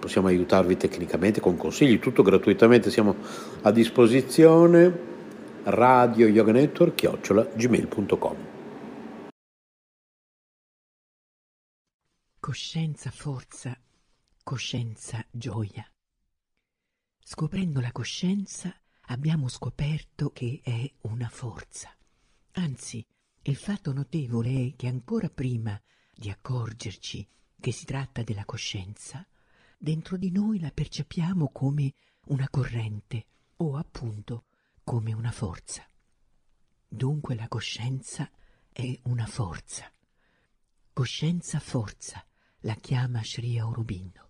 possiamo aiutarvi tecnicamente con consigli, tutto gratuitamente, siamo a disposizione radio yoga network chiocciola gmail.com Coscienza, forza, coscienza, gioia. Scoprendo la coscienza abbiamo scoperto che è una forza. Anzi, il fatto notevole è che ancora prima di accorgerci che si tratta della coscienza, dentro di noi la percepiamo come una corrente o appunto come una forza. Dunque la coscienza è una forza. Coscienza forza la chiama Sri Aurobindo.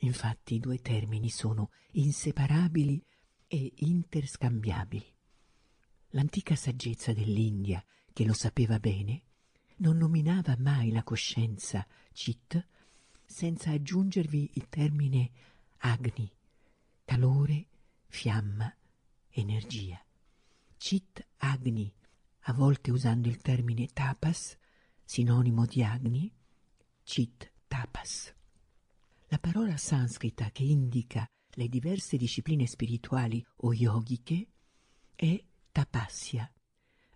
Infatti i due termini sono inseparabili e interscambiabili. L'antica saggezza dell'India, che lo sapeva bene, non nominava mai la coscienza Chit senza aggiungervi il termine Agni, calore, fiamma, energia. Chit Agni, a volte usando il termine tapas, sinonimo di Agni, Chit tapas. La parola sanscrita che indica le diverse discipline spirituali o yogiche è tapasya,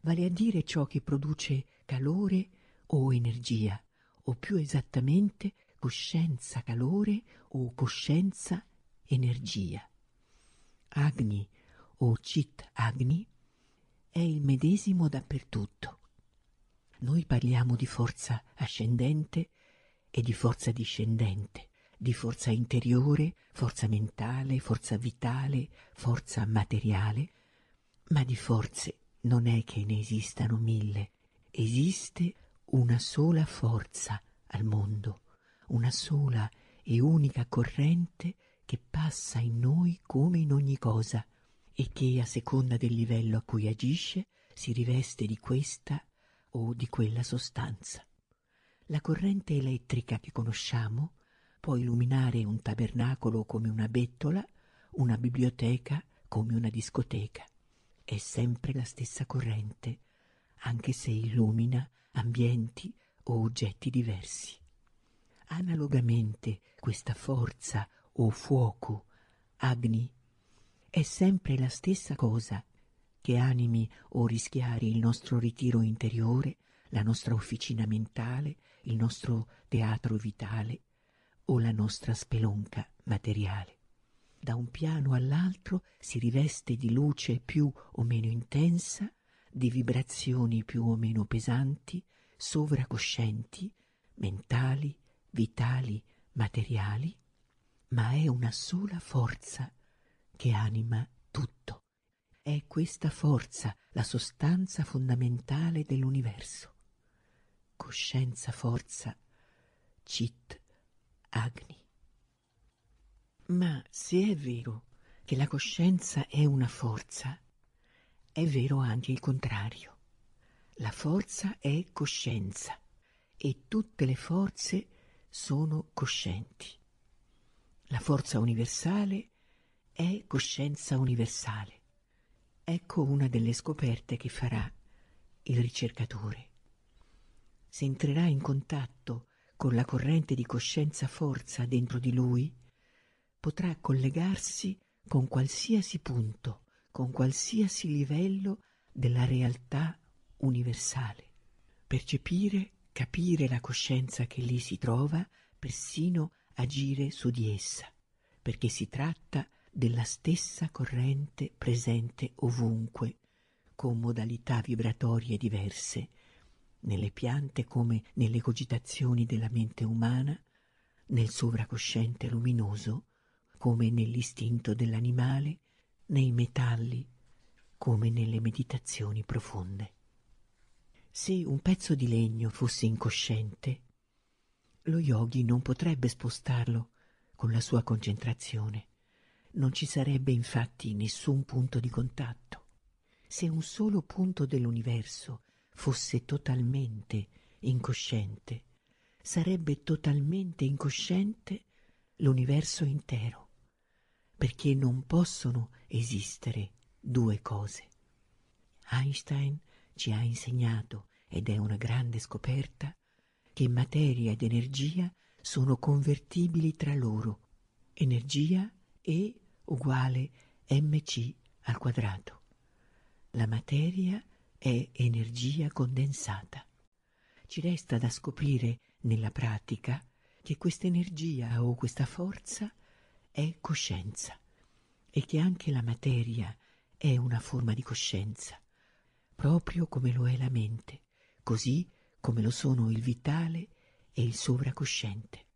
vale a dire ciò che produce calore o energia, o più esattamente coscienza calore o coscienza energia. Agni o Chit Agni è il medesimo dappertutto. Noi parliamo di forza ascendente e di forza discendente, di forza interiore, forza mentale, forza vitale, forza materiale, ma di forze non è che ne esistano mille, esiste una sola forza al mondo, una sola e unica corrente che passa in noi come in ogni cosa e che a seconda del livello a cui agisce si riveste di questa o di quella sostanza. La corrente elettrica che conosciamo può illuminare un tabernacolo come una bettola, una biblioteca come una discoteca. È sempre la stessa corrente, anche se illumina ambienti o oggetti diversi. Analogamente questa forza o fuoco, Agni, è sempre la stessa cosa che animi o rischiari il nostro ritiro interiore, la nostra officina mentale, il nostro teatro vitale o la nostra spelonca materiale. Da un piano all'altro si riveste di luce più o meno intensa, di vibrazioni più o meno pesanti, sovracoscienti, mentali, vitali, materiali, ma è una sola forza che anima tutto. È questa forza la sostanza fondamentale dell'universo. Coscienza, forza, Chit, Agni. Ma se è vero che la coscienza è una forza, è vero anche il contrario. La forza è coscienza e tutte le forze sono coscienti. La forza universale è coscienza universale. Ecco una delle scoperte che farà il ricercatore. Se entrerà in contatto con la corrente di coscienza forza dentro di lui, potrà collegarsi con qualsiasi punto, con qualsiasi livello della realtà universale, percepire, capire la coscienza che lì si trova, persino agire su di essa, perché si tratta della stessa corrente presente ovunque, con modalità vibratorie diverse, nelle piante come nelle cogitazioni della mente umana, nel sovracosciente luminoso come nell'istinto dell'animale, nei metalli come nelle meditazioni profonde. Se un pezzo di legno fosse incosciente, lo yogi non potrebbe spostarlo con la sua concentrazione. Non ci sarebbe infatti nessun punto di contatto. Se un solo punto dell'universo fosse totalmente incosciente, sarebbe totalmente incosciente l'universo intero, perché non possono esistere due cose. Einstein ci ha insegnato, ed è una grande scoperta, che materia ed energia sono convertibili tra loro. Energia E uguale mc al quadrato. La materia è energia condensata. Ci resta da scoprire nella pratica che questa energia o questa forza è coscienza e che anche la materia è una forma di coscienza, proprio come lo è la mente, così come lo sono il vitale e il sovracosciente.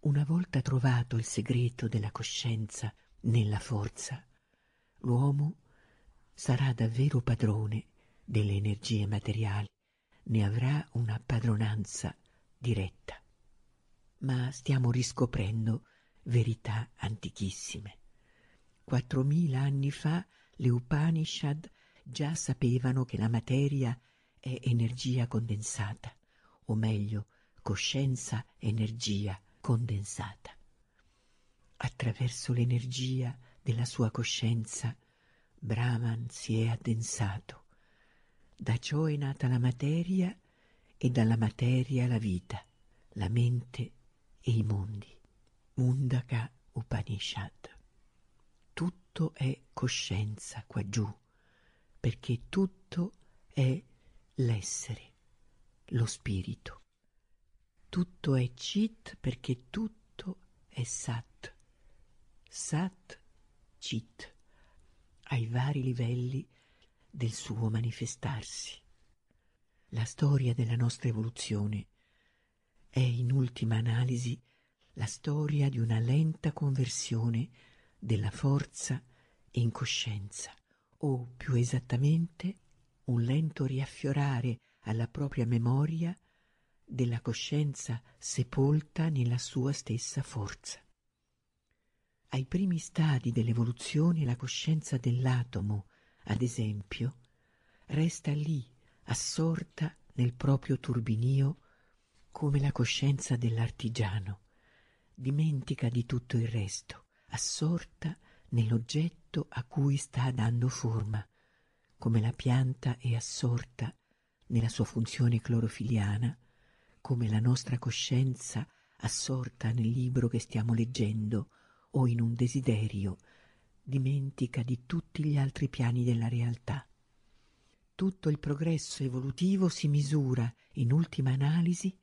Una volta trovato il segreto della coscienza nella forza, l'uomo sarà davvero padrone delle energie materiali, ne avrà una padronanza diretta. Ma stiamo riscoprendo verità antichissime. Quattromila anni fa le Upanishad già sapevano che la materia è energia condensata, o meglio, coscienza energia condensata. Attraverso l'energia della sua coscienza, Brahman si è addensato. Da ciò è nata la materia e dalla materia la vita, la mente e i mondi. Mundaka Upanishad tutto è coscienza qua giù, perché tutto è l'essere, lo spirito. Tutto è Chit perché tutto è Sat. Sat, Chit, ai vari livelli del suo manifestarsi. La storia della nostra evoluzione è in ultima analisi la storia di una lenta conversione della forza in coscienza, o più esattamente un lento riaffiorare alla propria memoria della coscienza sepolta nella sua stessa forza. Ai primi stadi dell'evoluzione la coscienza dell'atomo, ad esempio, resta lì assorta nel proprio turbinio come la coscienza dell'artigiano, dimentica di tutto il resto, assorta nell'oggetto a cui sta dando forma, come la pianta è assorta nella sua funzione clorofiliana, come la nostra coscienza assorta nel libro che stiamo leggendo o in un desiderio, dimentica di tutti gli altri piani della realtà. Tutto il progresso evolutivo si misura, in ultima analisi,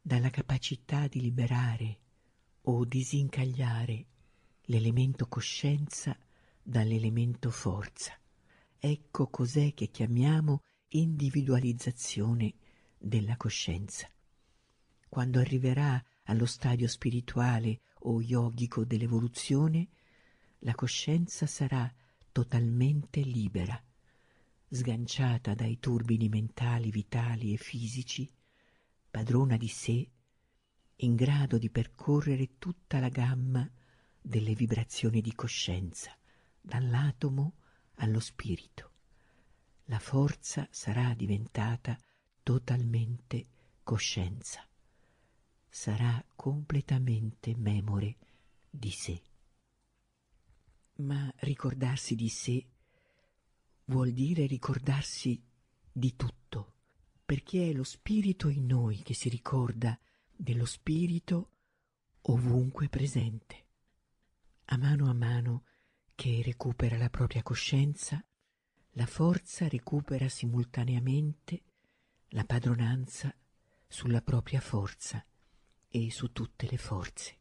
dalla capacità di liberare o disincagliare l'elemento coscienza dall'elemento forza. Ecco cos'è che chiamiamo individualizzazione della coscienza. Quando arriverà allo stadio spirituale o yogico dell'evoluzione, la coscienza sarà totalmente libera, sganciata dai turbini mentali, vitali e fisici, padrona di sé, in grado di percorrere tutta la gamma delle vibrazioni di coscienza, dall'atomo allo spirito. La forza sarà diventata totalmente coscienza, sarà completamente memore di sé. Ma ricordarsi di sé vuol dire ricordarsi di tutto, perché è lo spirito in noi che si ricorda dello spirito ovunque presente. A mano a mano che recupera la propria coscienza, la forza recupera simultaneamente la padronanza sulla propria forza e su tutte le forze.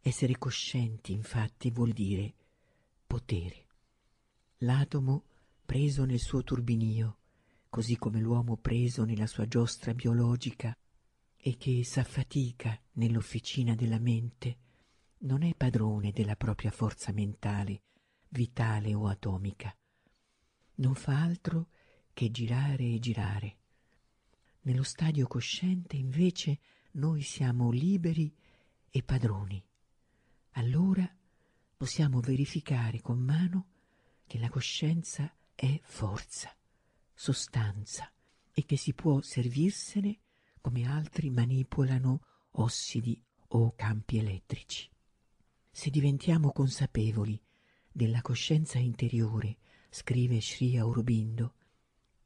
Essere coscienti, infatti, vuol dire potere. L'atomo preso nel suo turbinio, così come l'uomo preso nella sua giostra biologica e che s'affatica nell'officina della mente, non è padrone della propria forza mentale, vitale o atomica. Non fa altro che girare e girare. Nello stadio cosciente, invece, noi siamo liberi e padroni. Allora possiamo verificare con mano che la coscienza è forza, sostanza e che si può servirsene come altri manipolano ossidi o campi elettrici. Se diventiamo consapevoli della coscienza interiore, scrive Sri Aurobindo,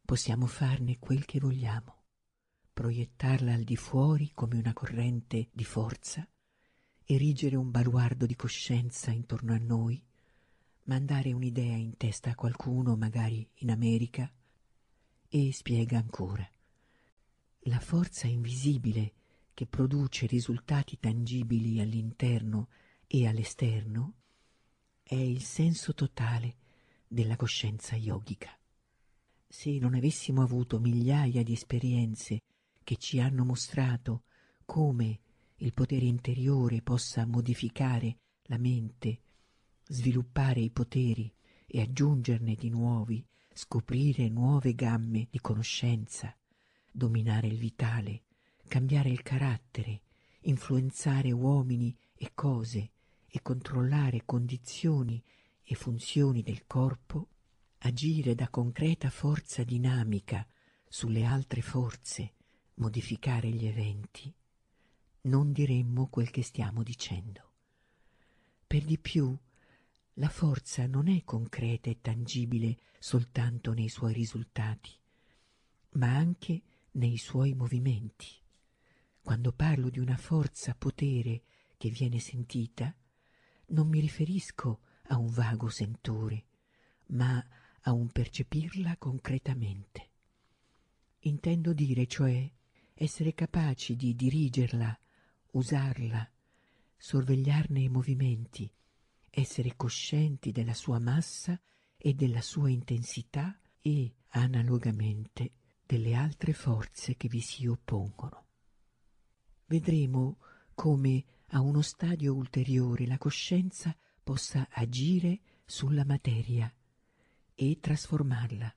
possiamo farne quel che vogliamo, proiettarla al di fuori come una corrente di forza, erigere un baluardo di coscienza intorno a noi, mandare un'idea in testa a qualcuno, magari in America, e spiega ancora. La forza invisibile che produce risultati tangibili all'interno e all'esterno è il senso totale della coscienza yogica. Se non avessimo avuto migliaia di esperienze che ci hanno mostrato come il potere interiore possa modificare la mente sviluppare i poteri e aggiungerne di nuovi, scoprire nuove gamme di conoscenza, dominare il vitale, cambiare il carattere, influenzare uomini e cose e controllare condizioni e funzioni del corpo, agire da concreta forza dinamica sulle altre forze, modificare gli eventi, non diremmo quel che stiamo dicendo. Per di più, la forza non è concreta e tangibile soltanto nei suoi risultati, ma anche nei suoi movimenti. Quando parlo di una forza potere che viene sentita, non mi riferisco a un vago sentore, ma a un percepirla concretamente. Intendo dire, cioè, essere capaci di dirigerla, usarla, sorvegliarne i movimenti, essere coscienti della sua massa e della sua intensità e, analogamente, delle altre forze che vi si oppongono. Vedremo come a uno stadio ulteriore la coscienza possa agire sulla materia e trasformarla.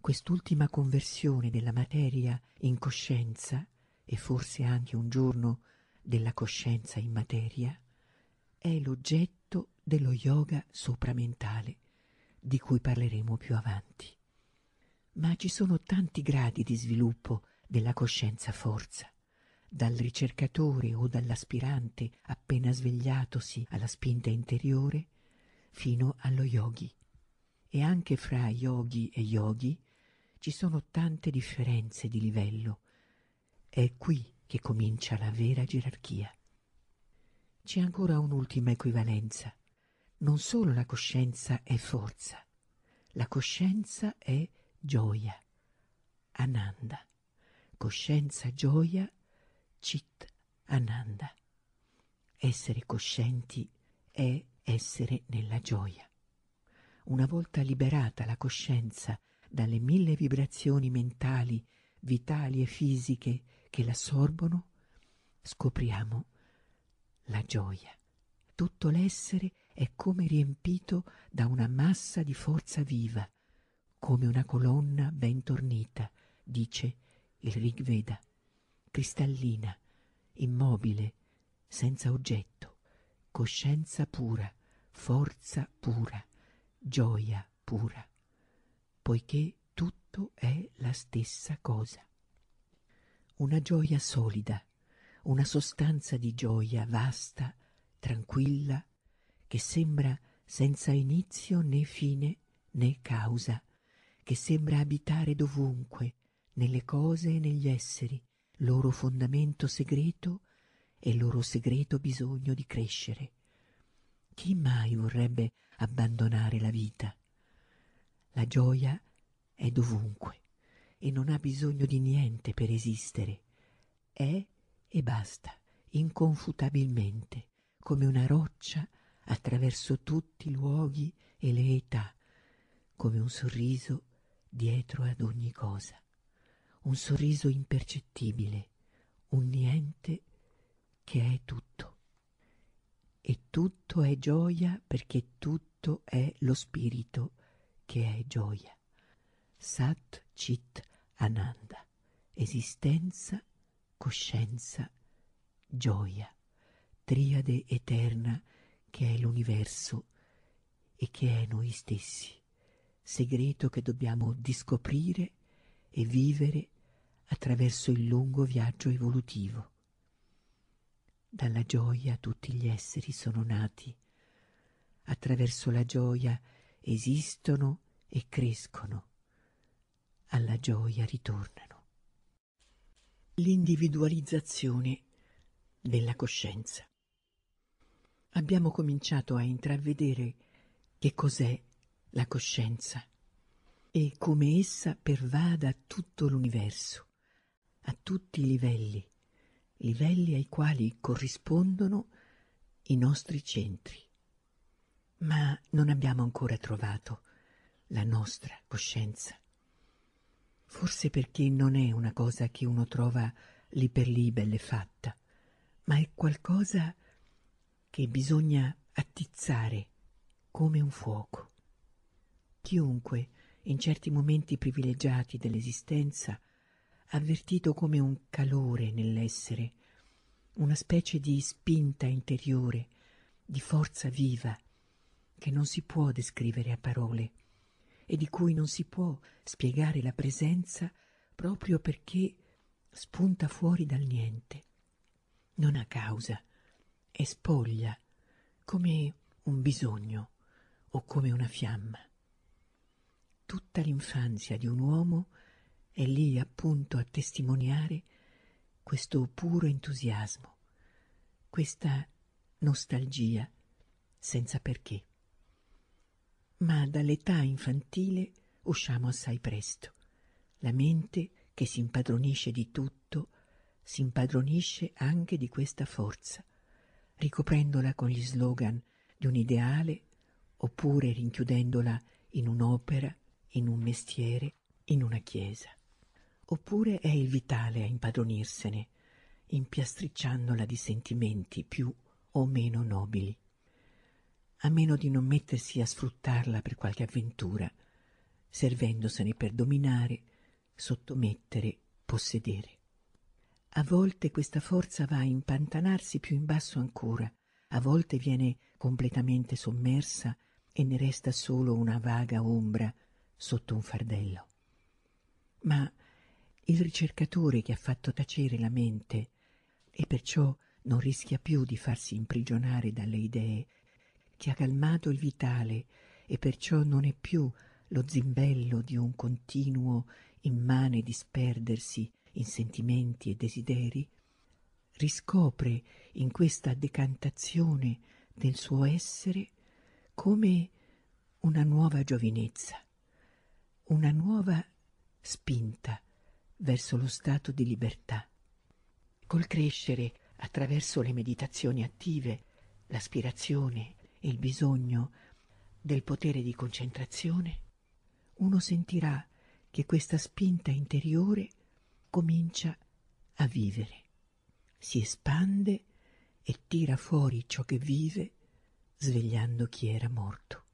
Quest'ultima conversione della materia in coscienza, e forse anche un giorno della coscienza in materia, è l'oggetto dello yoga sopramentale, di cui parleremo più avanti. Ma ci sono tanti gradi di sviluppo della coscienza forza, dal ricercatore o dall'aspirante appena svegliatosi alla spinta interiore, fino allo yogi. E anche fra yogi e yogi ci sono tante differenze di livello. È qui che comincia la vera gerarchia. C'è ancora un'ultima equivalenza. Non solo la coscienza è forza, la coscienza è gioia. Ananda. Coscienza, gioia, Chit Ananda. Essere coscienti è essere nella gioia. Una volta liberata la coscienza dalle mille vibrazioni mentali, vitali e fisiche che l'assorbono, scopriamo la gioia. Tutto l'essere è come riempito da una massa di forza viva, come una colonna ben tornita, dice il Rig Veda, cristallina, immobile, senza oggetto, coscienza pura, forza pura, gioia pura, poiché tutto è la stessa cosa. Una gioia solida, una sostanza di gioia vasta, tranquilla, che sembra senza inizio né fine né causa, che sembra abitare dovunque, nelle cose e negli esseri, loro fondamento segreto e loro segreto bisogno di crescere. Chi mai vorrebbe abbandonare la vita? La gioia è dovunque e non ha bisogno di niente per esistere. È e basta, inconfutabilmente, come una roccia attraverso tutti i luoghi e le età, come un sorriso dietro ad ogni cosa, un sorriso impercettibile, un niente che è tutto. E tutto è gioia perché tutto è lo spirito che è gioia. Sat Chit Ananda, esistenza coscienza, gioia, triade eterna che è l'universo e che è noi stessi, segreto che dobbiamo discoprire e vivere attraverso il lungo viaggio evolutivo. Dalla gioia tutti gli esseri sono nati, attraverso la gioia esistono e crescono, alla gioia ritornano l'individualizzazione della coscienza. Abbiamo cominciato a intravedere che cos'è la coscienza e come essa pervada tutto l'universo, a tutti i livelli, livelli ai quali corrispondono i nostri centri. Ma non abbiamo ancora trovato la nostra coscienza forse perché non è una cosa che uno trova lì per lì belle fatta, ma è qualcosa che bisogna attizzare come un fuoco. Chiunque, in certi momenti privilegiati dell'esistenza, avvertito come un calore nell'essere, una specie di spinta interiore, di forza viva, che non si può descrivere a parole, e di cui non si può spiegare la presenza proprio perché spunta fuori dal niente. Non ha causa, è spoglia, come un bisogno o come una fiamma. Tutta l'infanzia di un uomo è lì appunto a testimoniare questo puro entusiasmo, questa nostalgia senza perché Ma dall'età infantile usciamo assai presto. La mente, che si impadronisce di tutto, si impadronisce anche di questa forza, ricoprendola con gli slogan di un ideale oppure rinchiudendola in un'opera, in un mestiere, in una chiesa. Oppure è il vitale a impadronirsene, impiastricciandola di sentimenti più o meno nobili, a meno di non mettersi a sfruttarla per qualche avventura, servendosene per dominare, sottomettere, possedere. A volte questa forza va a impantanarsi più in basso ancora, a volte viene completamente sommersa e ne resta solo una vaga ombra sotto un fardello. Ma il ricercatore che ha fatto tacere la mente e perciò non rischia più di farsi imprigionare dalle idee, che ha calmato il vitale e perciò non è più lo zimbello di un continuo immane disperdersi in sentimenti e desideri, riscopre in questa decantazione del suo essere come una nuova giovinezza, una nuova spinta verso lo stato di libertà. Col crescere attraverso le meditazioni attive, l'aspirazione e il bisogno del potere di concentrazione, uno sentirà che questa spinta interiore comincia a vivere, si espande e tira fuori ciò che vive svegliando chi era morto,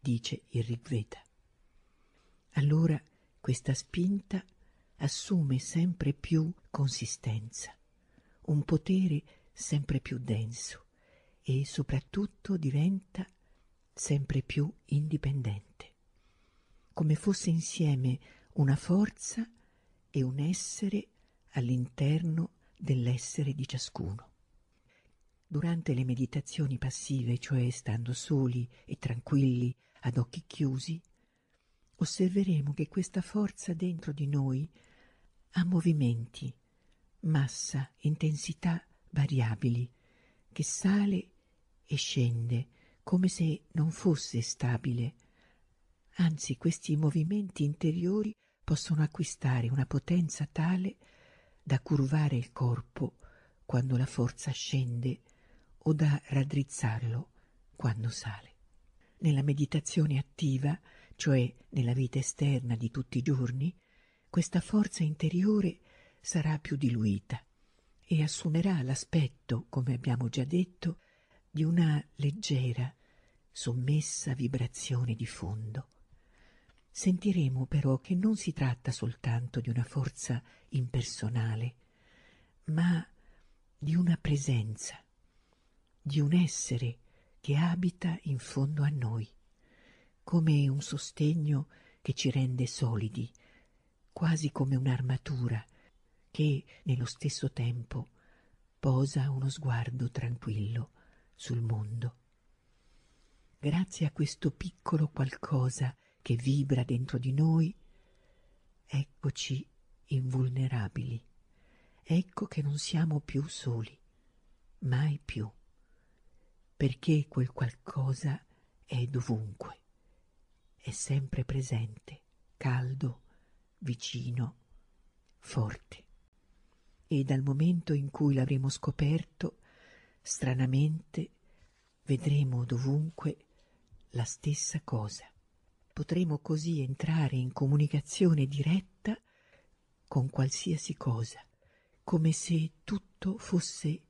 dice il Rigveda. Allora questa spinta assume sempre più consistenza, un potere sempre più denso e soprattutto diventa sempre più indipendente, come fosse insieme una forza e un essere all'interno dell'essere di ciascuno. Durante le meditazioni passive, cioè stando soli e tranquilli ad occhi chiusi, osserveremo che questa forza dentro di noi ha movimenti, massa, intensità variabili, che sale e scende come se non fosse stabile. Anzi, questi movimenti interiori possono acquistare una potenza tale da curvare il corpo quando la forza scende o da raddrizzarlo quando sale. Nella meditazione attiva, cioè nella vita esterna di tutti i giorni, questa forza interiore sarà più diluita e assumerà l'aspetto, come abbiamo già detto, di una leggera, sommessa vibrazione di fondo. Sentiremo però che non si tratta soltanto di una forza impersonale, ma di una presenza, di un essere che abita in fondo a noi, come un sostegno che ci rende solidi, quasi come un'armatura che nello stesso tempo posa uno sguardo tranquillo sul mondo. Grazie a questo piccolo qualcosa che vibra dentro di noi, eccoci invulnerabili. Ecco che non siamo più soli, mai più, perché quel qualcosa è dovunque, è sempre presente, caldo, vicino, forte. E dal momento in cui l'avremo scoperto, stranamente, vedremo dovunque la stessa cosa. Potremo così entrare in comunicazione diretta con qualsiasi cosa, come se tutto fosse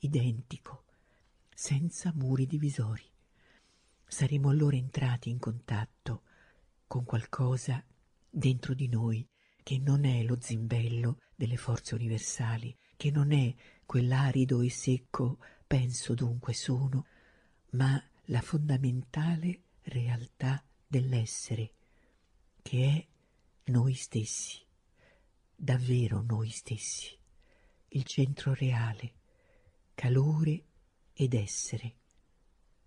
identico, senza muri divisori. Saremo allora entrati in contatto con qualcosa dentro di noi che non è lo zimbello delle forze universali, che non è quell'arido e secco penso dunque sono, ma la fondamentale realtà dell'essere, che è noi stessi, davvero noi stessi, il centro reale, calore ed essere,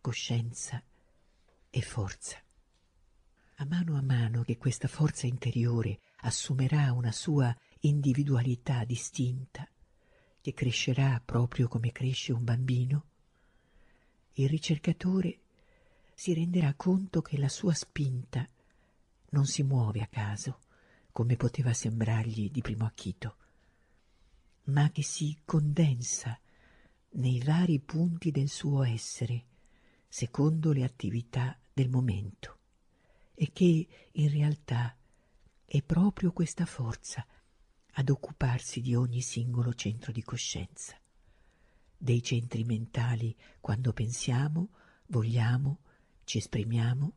coscienza e forza. A mano a mano che questa forza interiore assumerà una sua individualità distinta, che crescerà proprio come cresce un bambino, il ricercatore si renderà conto che la sua spinta non si muove a caso, come poteva sembrargli di primo acchito, ma che si condensa nei vari punti del suo essere, secondo le attività del momento, e che in realtà è proprio questa forza ad occuparsi di ogni singolo centro di coscienza, dei centri mentali quando pensiamo, vogliamo, ci esprimiamo,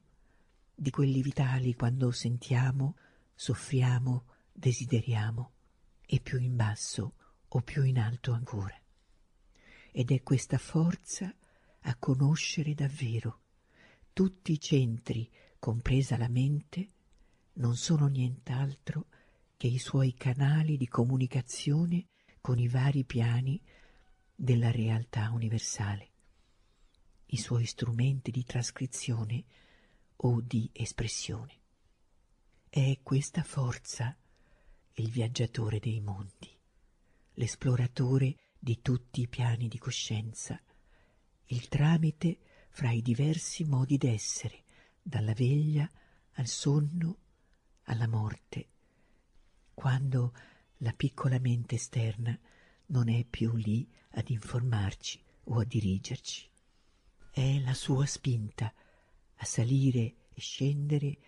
di quelli vitali quando sentiamo, soffriamo, desideriamo, e più in basso o più in alto ancora. Ed è questa forza a conoscere davvero. Tutti i centri, compresa la mente, non sono nient'altro che i suoi canali di comunicazione con i vari piani della realtà universale, i suoi strumenti di trascrizione o di espressione. È questa forza il viaggiatore dei mondi, l'esploratore di tutti i piani di coscienza, il tramite fra i diversi modi d'essere, dalla veglia al sonno alla morte, quando la piccola mente esterna non è più lì ad informarci o a dirigerci. È la sua spinta a salire e scendere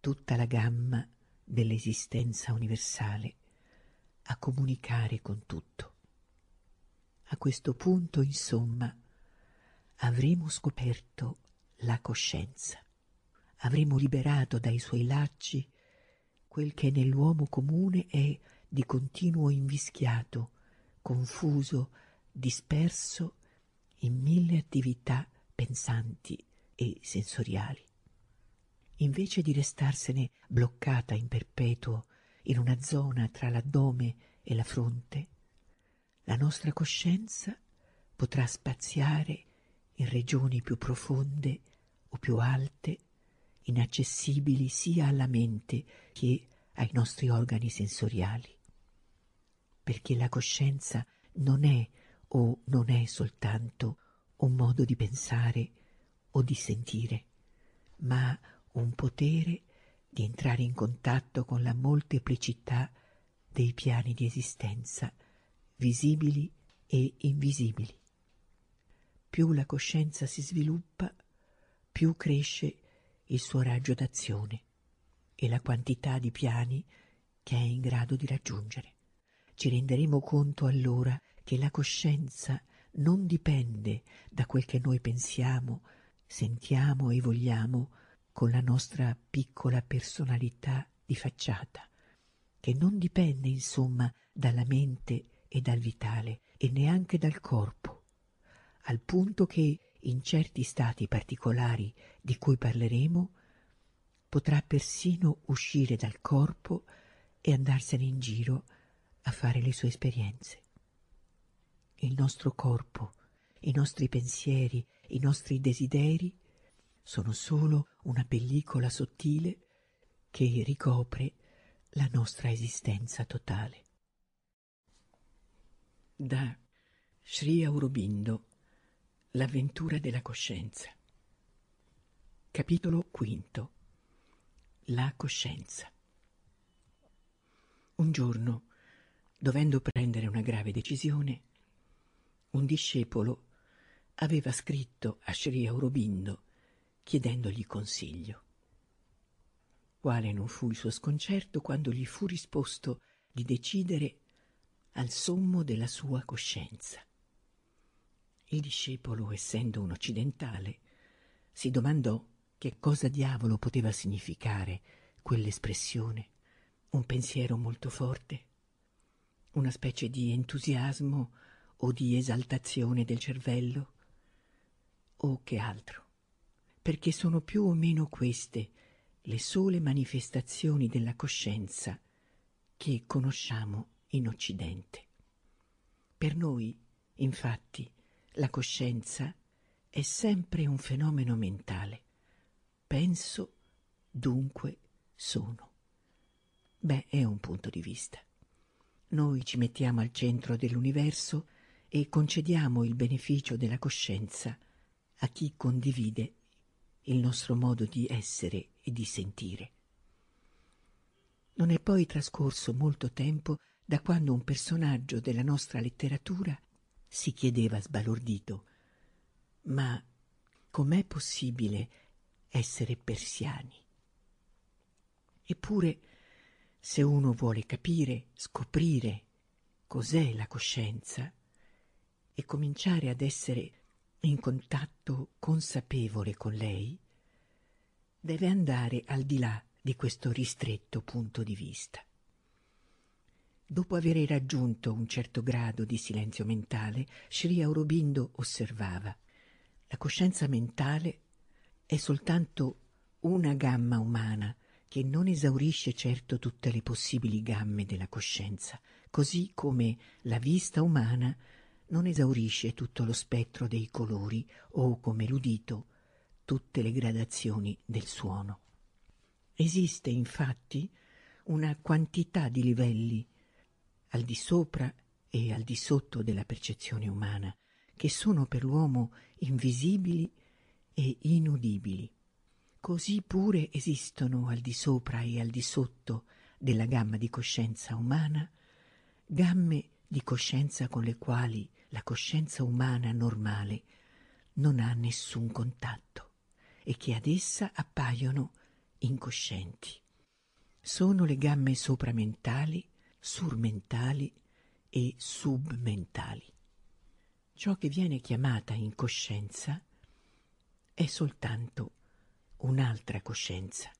tutta la gamma dell'esistenza universale, a comunicare con tutto. A questo punto, insomma, avremo scoperto la coscienza, avremo liberato dai suoi lacci quel che nell'uomo comune è di continuo invischiato, confuso, disperso in mille attività pensanti e sensoriali. Invece di restarsene bloccata in perpetuo in una zona tra l'addome e la fronte, la nostra coscienza potrà spaziare in regioni più profonde o più alte, inaccessibili sia alla mente che ai nostri organi sensoriali. Perché la coscienza non è o non è soltanto un modo di pensare o di sentire, ma un potere di entrare in contatto con la molteplicità dei piani di esistenza, visibili e invisibili. Più la coscienza si sviluppa, più cresce il suo raggio d'azione e la quantità di piani che è in grado di raggiungere. Ci renderemo conto allora che la coscienza non dipende da quel che noi pensiamo, sentiamo e vogliamo con la nostra piccola personalità di facciata, che non dipende insomma dalla mente e dal vitale e neanche dal corpo, al punto che in certi stati particolari di cui parleremo potrà persino uscire dal corpo e andarsene in giro a fare le sue esperienze. Il nostro corpo, i nostri pensieri, i nostri desideri sono solo una pellicola sottile che ricopre la nostra esistenza totale. Da Sri Aurobindo L'avventura della coscienza Capitolo V La coscienza Un giorno, dovendo prendere una grave decisione, un discepolo aveva scritto a Sri Aurobindo chiedendogli consiglio. Quale non fu il suo sconcerto quando gli fu risposto di decidere al sommo della sua coscienza. Il discepolo, essendo un occidentale, si domandò che cosa diavolo poteva significare quell'espressione, un pensiero molto forte, una specie di entusiasmo o di esaltazione del cervello, o che altro. Perché sono più o meno queste le sole manifestazioni della coscienza che conosciamo in Occidente. Per noi, infatti, la coscienza è sempre un fenomeno mentale. Penso, dunque sono. Beh, è un punto di vista. Noi ci mettiamo al centro dell'universo e concediamo il beneficio della coscienza a chi condivide il nostro modo di essere e di sentire. Non è poi trascorso molto tempo da quando un personaggio della nostra letteratura si chiedeva sbalordito ma com'è possibile essere persiani? Eppure, se uno vuole capire, scoprire cos'è la coscienza e cominciare ad essere in contatto consapevole con lei, deve andare al di là di questo ristretto punto di vista. Dopo aver raggiunto un certo grado di silenzio mentale, Sri Aurobindo osservava la coscienza mentale è soltanto una gamma umana che non esaurisce certo tutte le possibili gamme della coscienza, così come la vista umana non esaurisce tutto lo spettro dei colori o come l'udito tutte le gradazioni del suono. Esiste infatti una quantità di livelli al di sopra e al di sotto della percezione umana che sono per l'uomo invisibili e inudibili. Così pure esistono al di sopra e al di sotto della gamma di coscienza umana gamme di coscienza con le quali la coscienza umana normale non ha nessun contatto e che ad essa appaiono incoscienti. Sono le gamme sopramentali, surmentali e submentali. Ciò che viene chiamata incoscienza è soltanto un'altra coscienza.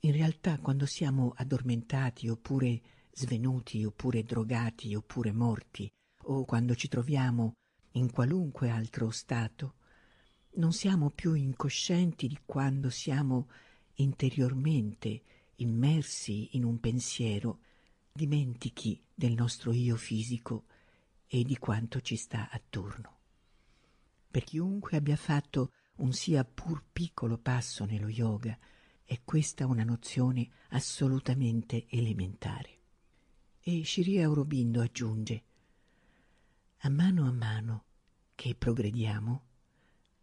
In realtà quando siamo addormentati oppure svenuti oppure drogati oppure morti o quando ci troviamo in qualunque altro stato, non siamo più incoscienti di quando siamo interiormente immersi in un pensiero dimentichi del nostro io fisico e di quanto ci sta attorno. Per chiunque abbia fatto un sia pur piccolo passo nello yoga, è questa una nozione assolutamente elementare. E Shri Aurobindo aggiunge, a mano a mano che progrediamo,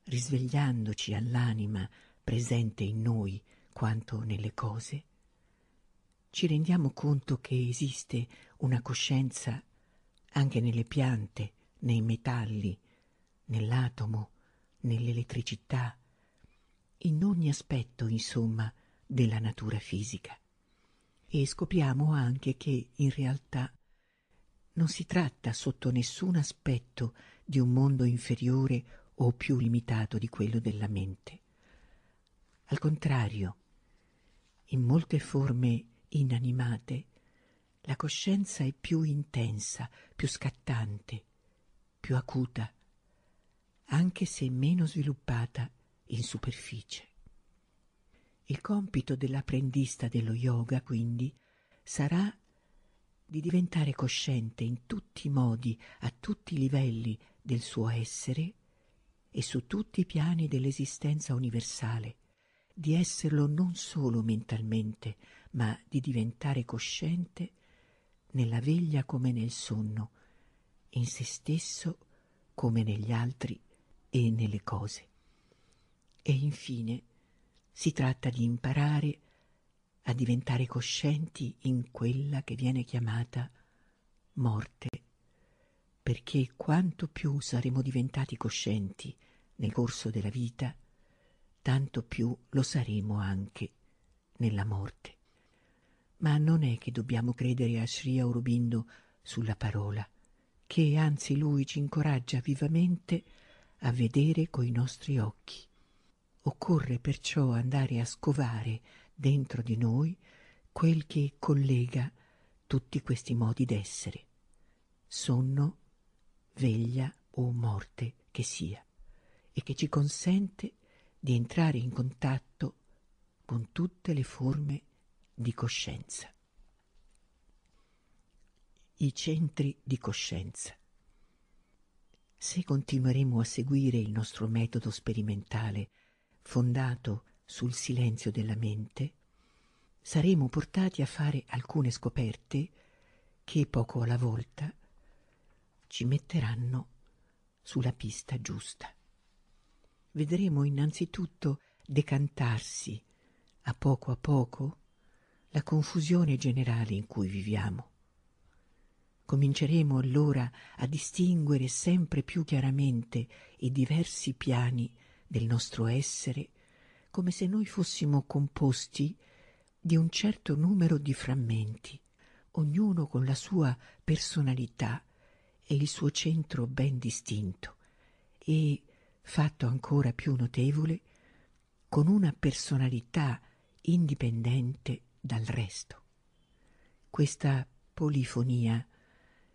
risvegliandoci all'anima presente in noi quanto nelle cose, ci rendiamo conto che esiste una coscienza anche nelle piante, nei metalli, nell'atomo, nell'elettricità, in ogni aspetto, insomma, della natura fisica. E scopriamo anche che, in realtà, non si tratta sotto nessun aspetto di un mondo inferiore o più limitato di quello della mente. Al contrario, in molte forme inanimate la coscienza è più intensa, più scattante, più acuta, anche se meno sviluppata in superficie. Il compito dell'apprendista dello yoga, quindi, sarà di diventare cosciente in tutti i modi, a tutti i livelli del suo essere e su tutti i piani dell'esistenza universale, di esserlo non solo mentalmente, ma di diventare cosciente nella veglia come nel sonno, in se stesso come negli altri e nelle cose. E infine si tratta di imparare a diventare coscienti in quella che viene chiamata morte, perché quanto più saremo diventati coscienti nel corso della vita, tanto più lo saremo anche nella morte ma non è che dobbiamo credere a Sri Aurobindo sulla parola, che anzi lui ci incoraggia vivamente a vedere coi nostri occhi. Occorre perciò andare a scovare dentro di noi quel che collega tutti questi modi d'essere, sonno, veglia o morte che sia, e che ci consente di entrare in contatto con tutte le forme di coscienza. I centri di coscienza. Se continueremo a seguire il nostro metodo sperimentale fondato sul silenzio della mente, saremo portati a fare alcune scoperte che poco alla volta ci metteranno sulla pista giusta. Vedremo innanzitutto decantarsi a poco a poco la confusione generale in cui viviamo. Cominceremo allora a distinguere sempre più chiaramente i diversi piani del nostro essere come se noi fossimo composti di un certo numero di frammenti, ognuno con la sua personalità e il suo centro ben distinto e, fatto ancora più notevole, con una personalità indipendente dal resto. Questa polifonia,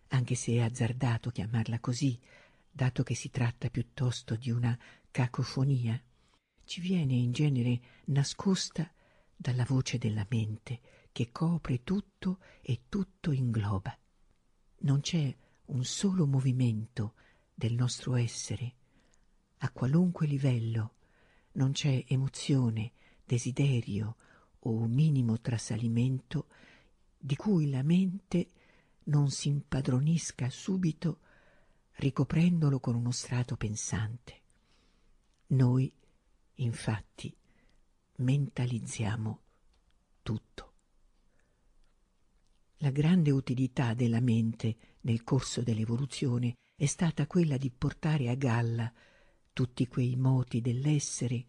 anche se è azzardato chiamarla così, dato che si tratta piuttosto di una cacofonia, ci viene in genere nascosta dalla voce della mente che copre tutto e tutto ingloba. Non c'è un solo movimento del nostro essere, a qualunque livello, non c'è emozione, desiderio o minimo trasalimento di cui la mente non si impadronisca subito ricoprendolo con uno strato pensante. Noi Infatti, mentalizziamo tutto. La grande utilità della mente nel corso dell'evoluzione è stata quella di portare a galla tutti quei moti dell'essere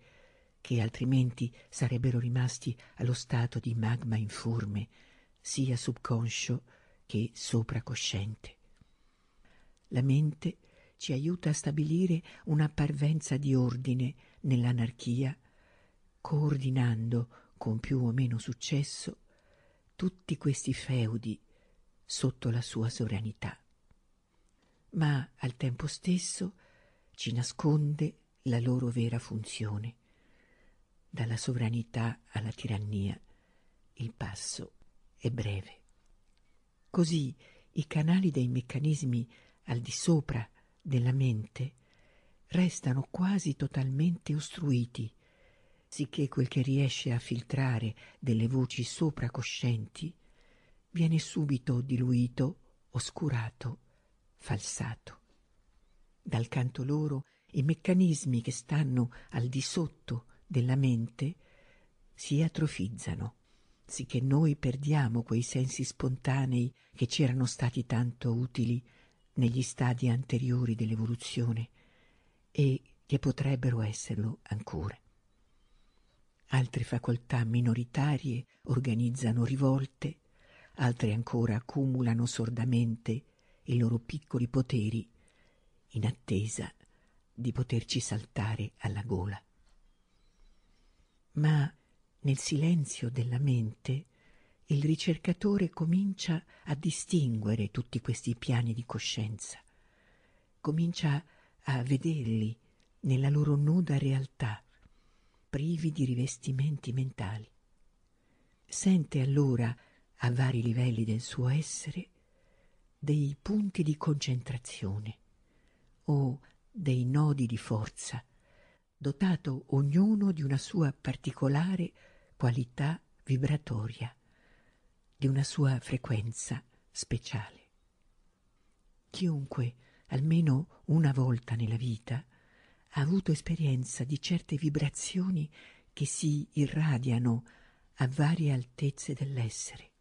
che altrimenti sarebbero rimasti allo stato di magma informe, sia subconscio che sopracosciente. La mente ci aiuta a stabilire una parvenza di ordine nell'anarchia, coordinando con più o meno successo tutti questi feudi sotto la sua sovranità. Ma al tempo stesso ci nasconde la loro vera funzione. Dalla sovranità alla tirannia il passo è breve. Così i canali dei meccanismi al di sopra della mente restano quasi totalmente ostruiti, sicché quel che riesce a filtrare delle voci sopracoscienti viene subito diluito, oscurato, falsato. Dal canto loro i meccanismi che stanno al di sotto della mente si atrofizzano, sicché noi perdiamo quei sensi spontanei che ci erano stati tanto utili negli stadi anteriori dell'evoluzione e che potrebbero esserlo ancora. Altre facoltà minoritarie organizzano rivolte, altre ancora accumulano sordamente i loro piccoli poteri in attesa di poterci saltare alla gola. Ma nel silenzio della mente il ricercatore comincia a distinguere tutti questi piani di coscienza, comincia a vederli nella loro nuda realtà, privi di rivestimenti mentali. Sente allora, a vari livelli del suo essere, dei punti di concentrazione o dei nodi di forza, dotato ognuno di una sua particolare qualità vibratoria di una sua frequenza speciale. Chiunque, almeno una volta nella vita, ha avuto esperienza di certe vibrazioni che si irradiano a varie altezze dell'essere.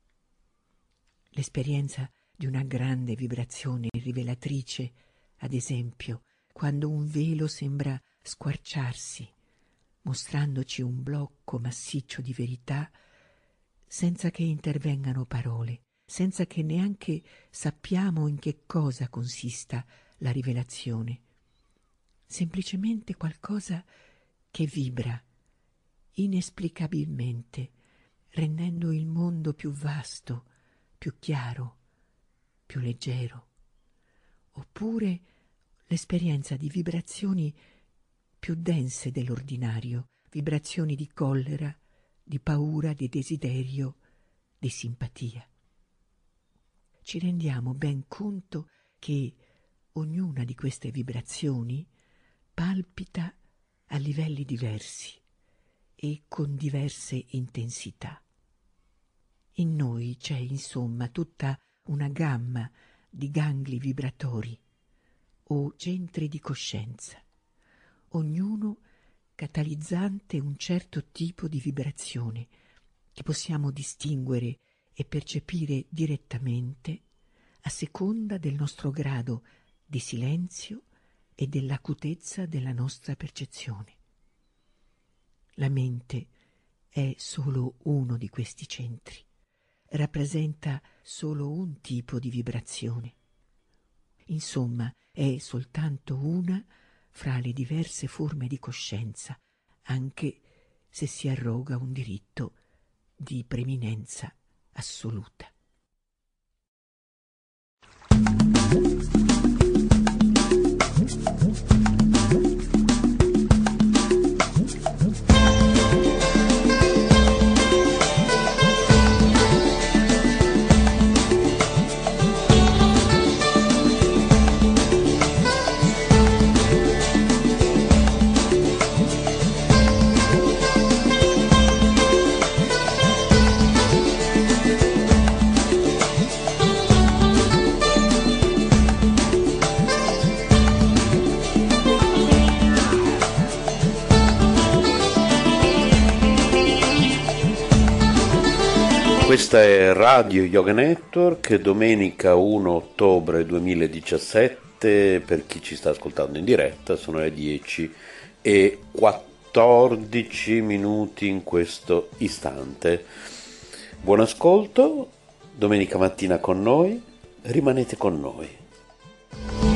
L'esperienza di una grande vibrazione rivelatrice, ad esempio, quando un velo sembra squarciarsi, mostrandoci un blocco massiccio di verità senza che intervengano parole, senza che neanche sappiamo in che cosa consista la rivelazione. Semplicemente qualcosa che vibra inesplicabilmente, rendendo il mondo più vasto, più chiaro, più leggero. Oppure l'esperienza di vibrazioni più dense dell'ordinario, vibrazioni di collera, di paura, di desiderio, di simpatia. Ci rendiamo ben conto che ognuna di queste vibrazioni palpita a livelli diversi e con diverse intensità. In noi c'è insomma tutta una gamma di gangli vibratori o centri di coscienza, ognuno catalizzante un certo tipo di vibrazione che possiamo distinguere e percepire direttamente a seconda del nostro grado di silenzio e dell'acutezza della nostra percezione. La mente è solo uno di questi centri, rappresenta solo un tipo di vibrazione. Insomma, è soltanto una fra le diverse forme di coscienza, anche se si arroga un diritto di preminenza assoluta. Questa è Radio Yoga Network, domenica 1 ottobre 2017, per chi ci sta ascoltando in diretta sono le 10 e 14 minuti in questo istante. Buon ascolto, domenica mattina con noi, rimanete con noi.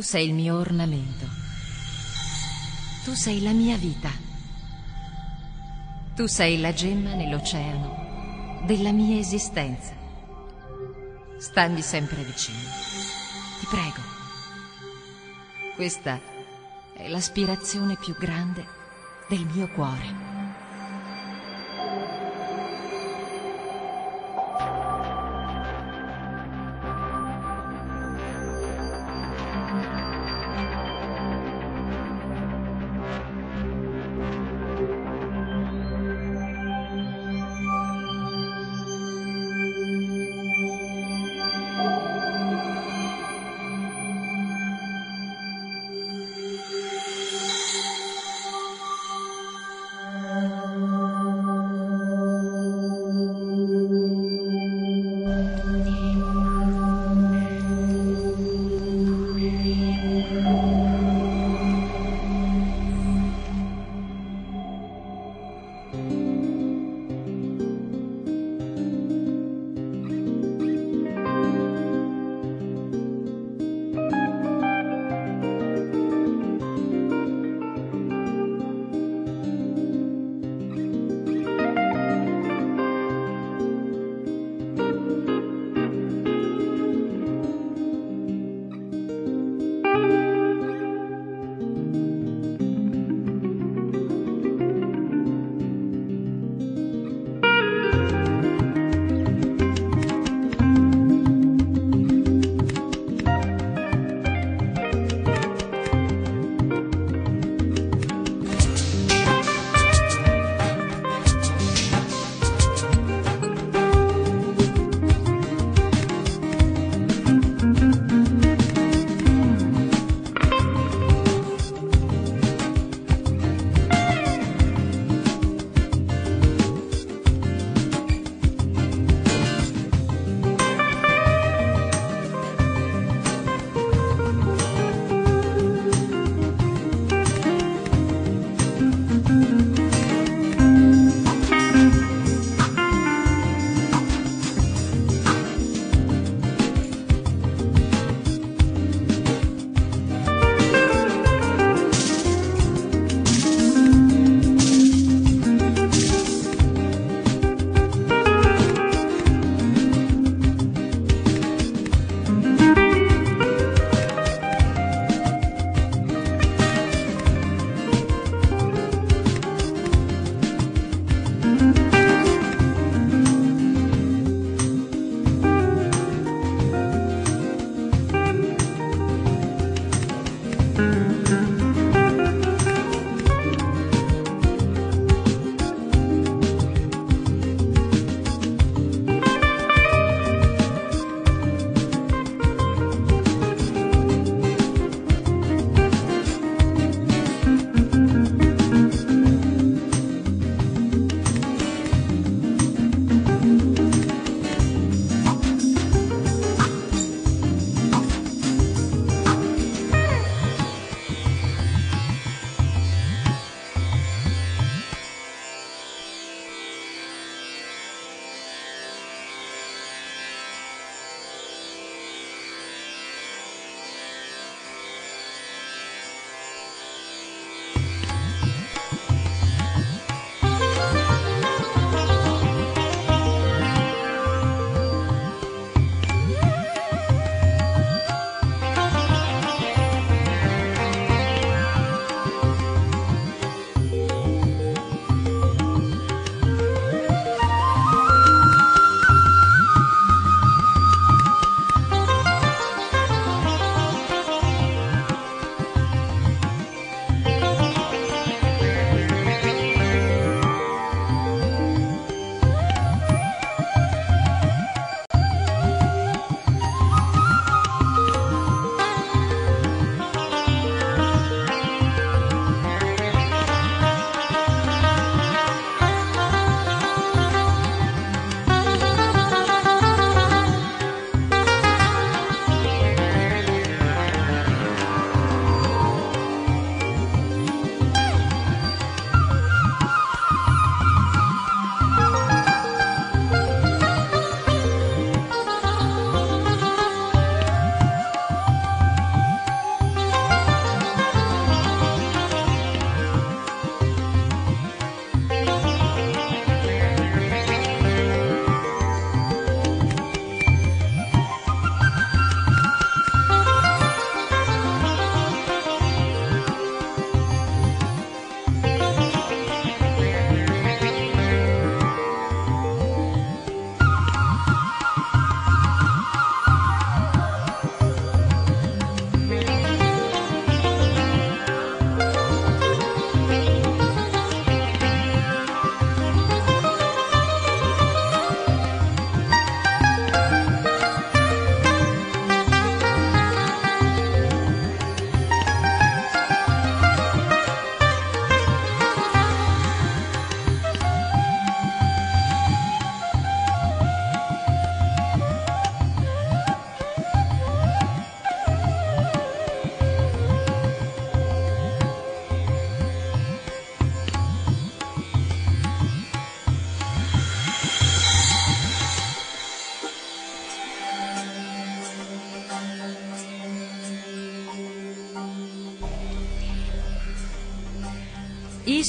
Sei il mio ornamento. Tu sei la mia vita. Tu sei la gemma nell'oceano della mia esistenza. Stammi sempre vicino. Ti prego. Questa è l'aspirazione più grande del mio cuore.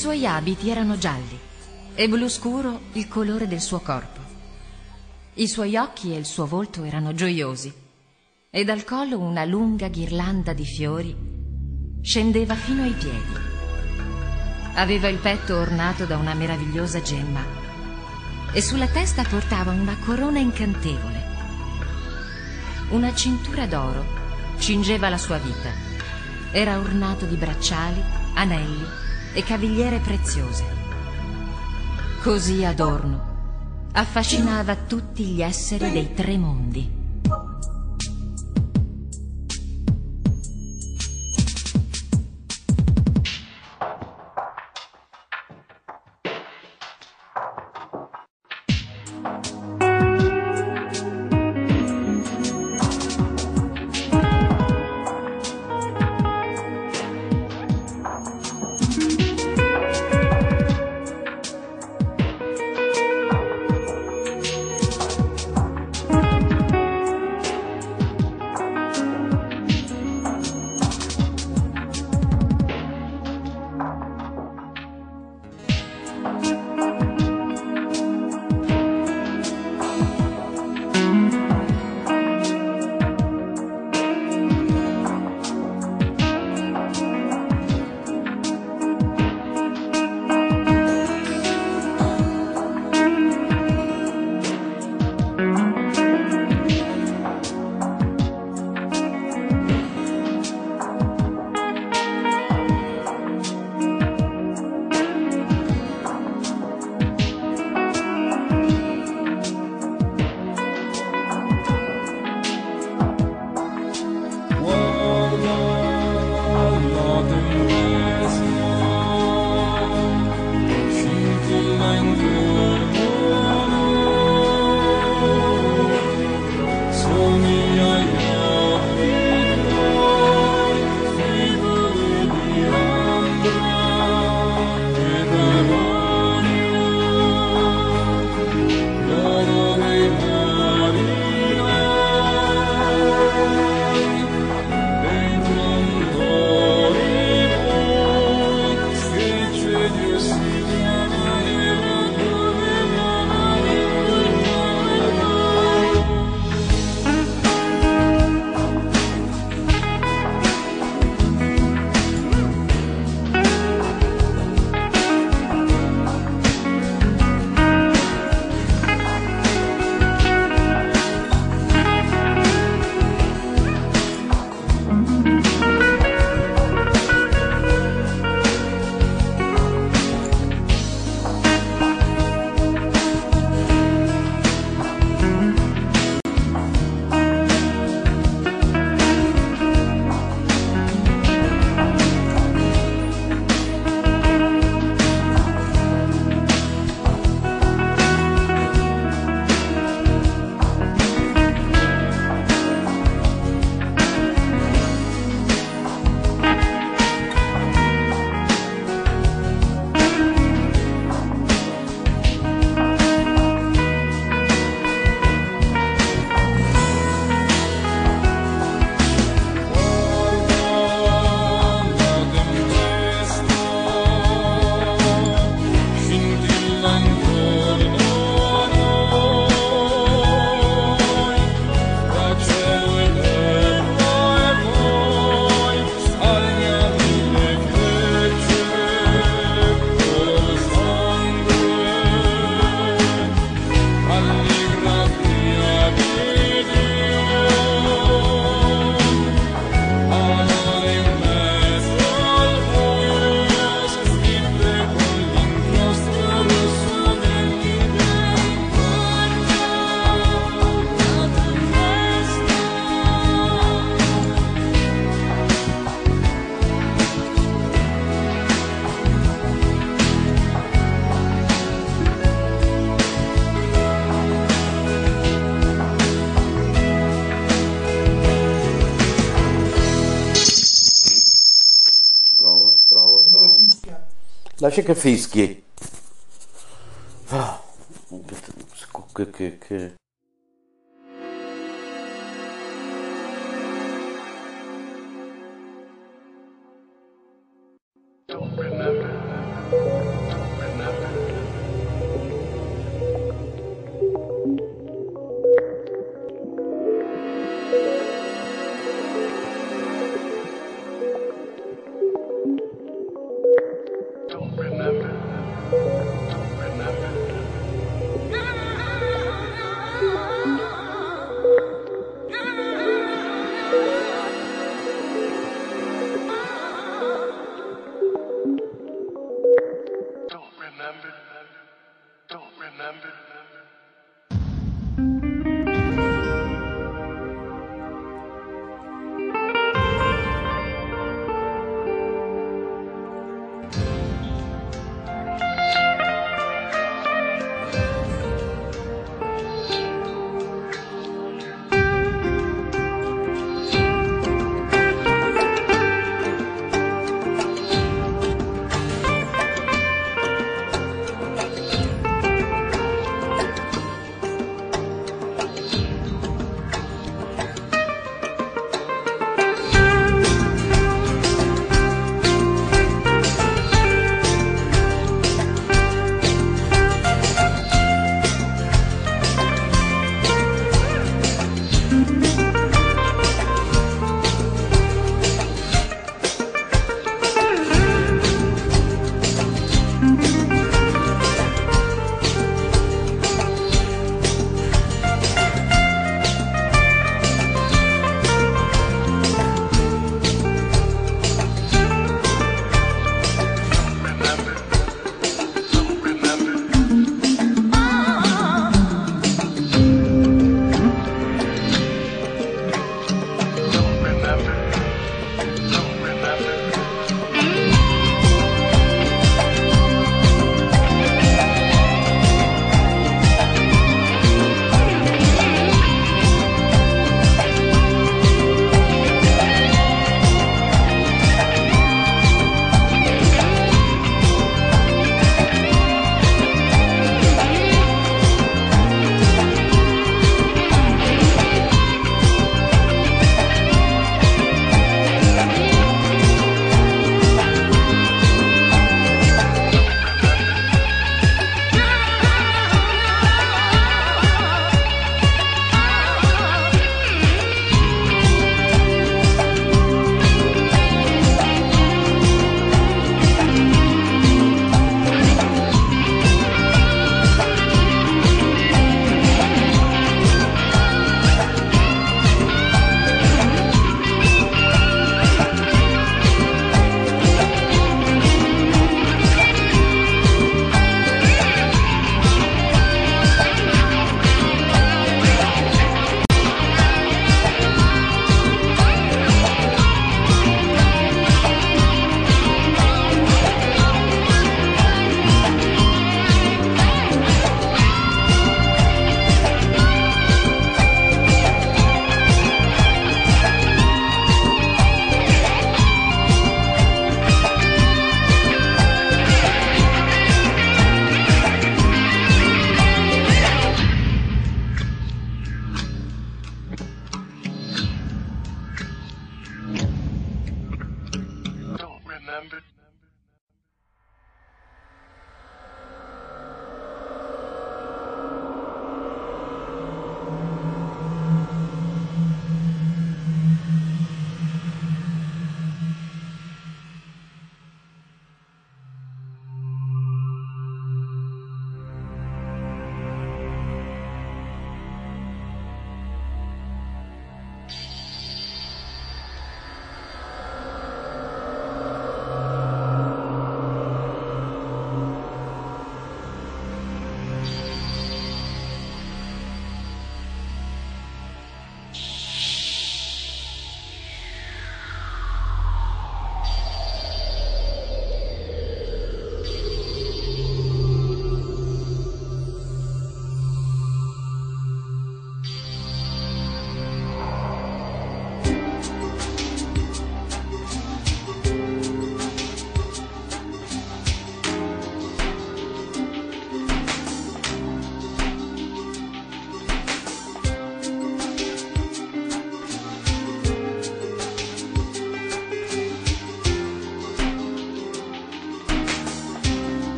Suoi abiti erano gialli e blu scuro il colore del suo corpo. I suoi occhi e il suo volto erano gioiosi e dal collo una lunga ghirlanda di fiori scendeva fino ai piedi. Aveva il petto ornato da una meravigliosa gemma e sulla testa portava una corona incantevole. Una cintura d'oro cingeva la sua vita. Era ornato di bracciali, anelli e cavigliere preziose. Così Adorno affascinava tutti gli esseri dei tre mondi. Lascia che fischi. Ah, che,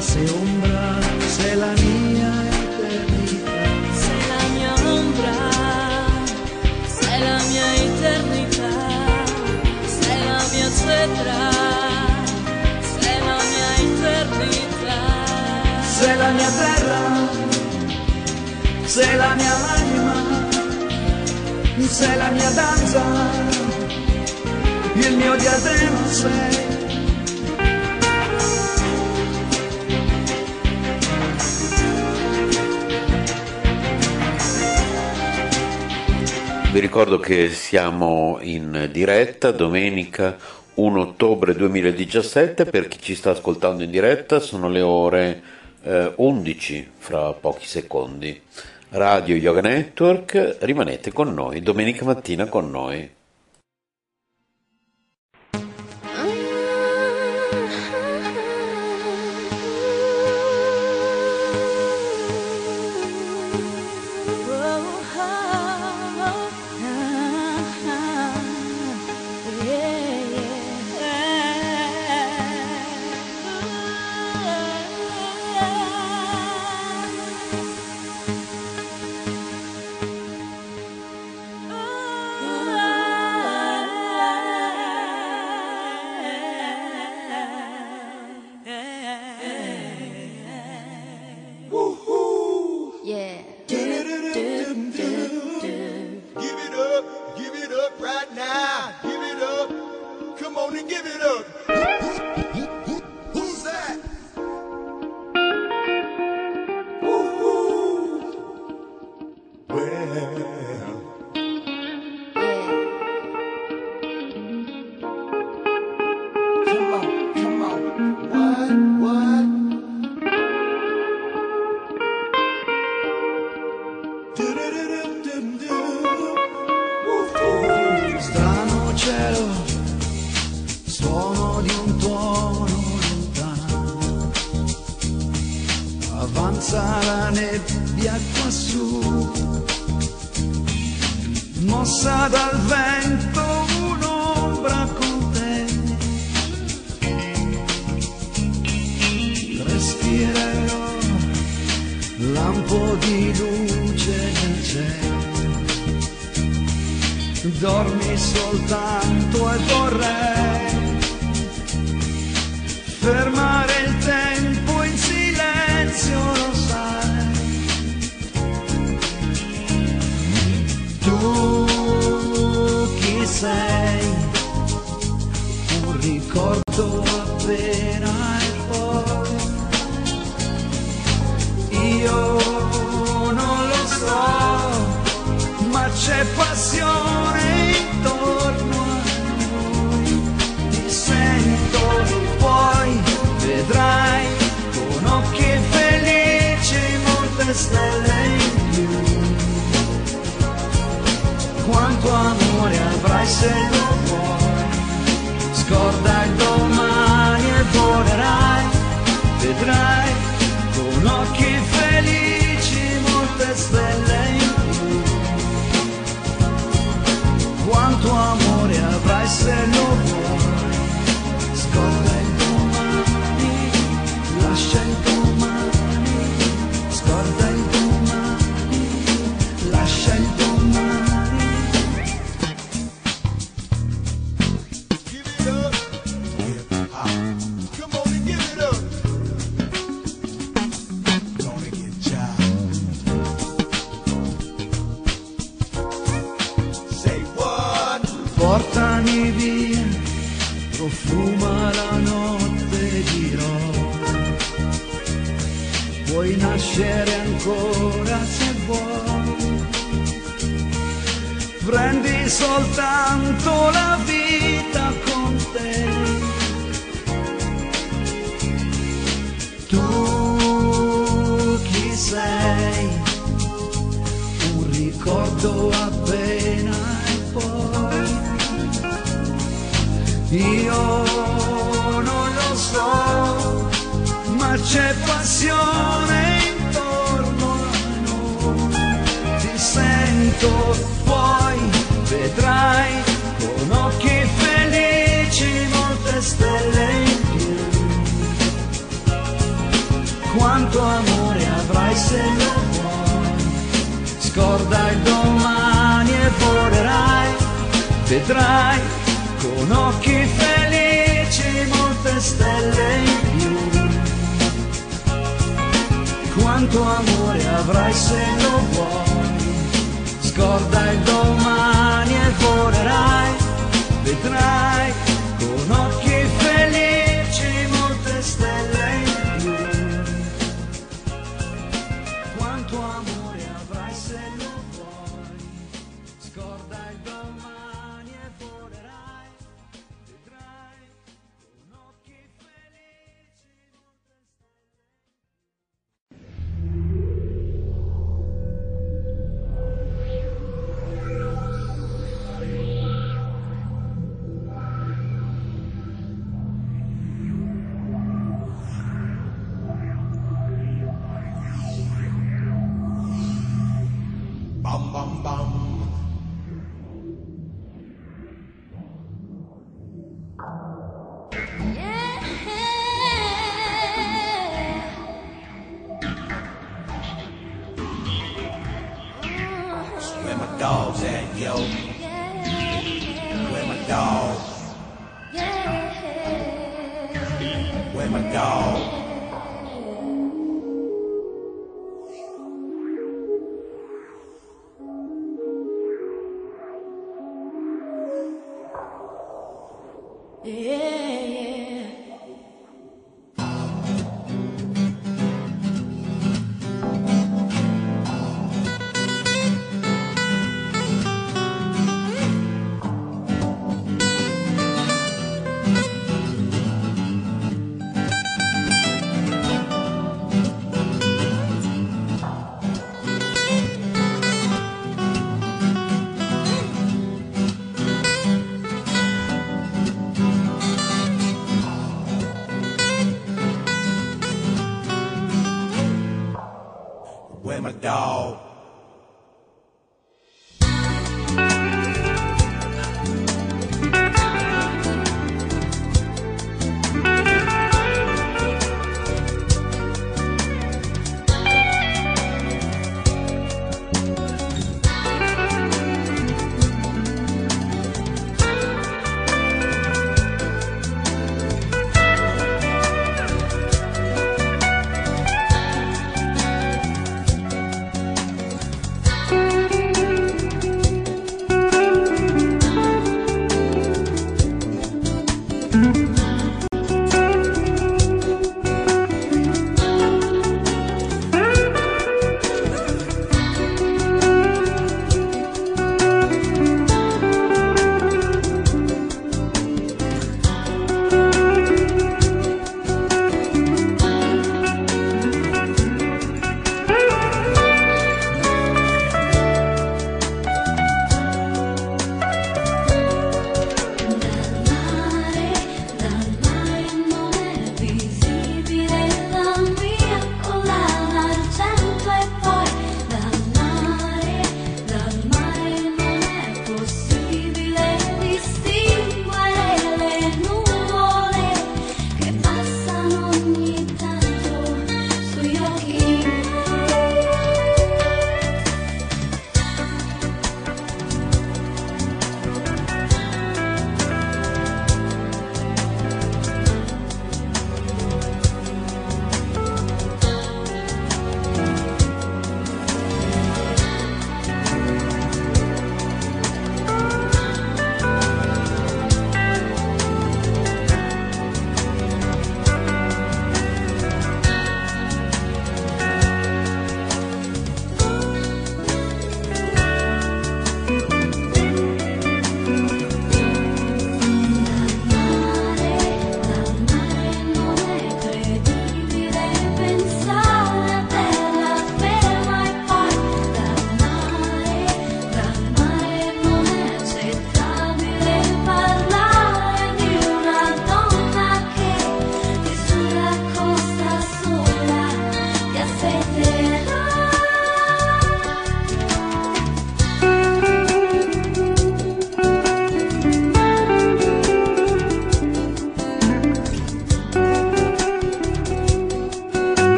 se ombra, se la mia eternità. Se la mia ombra, se la mia eternità, se la mia cetra, se la mia eternità. Se la mia terra, se la mia anima, se la mia danza, il mio diadema sei. vi ricordo che siamo in diretta domenica 1 ottobre 2017, per chi ci sta ascoltando in diretta sono le ore eh, 11 fra pochi secondi. Radio Yoga Network, rimanete con noi, domenica mattina con noi.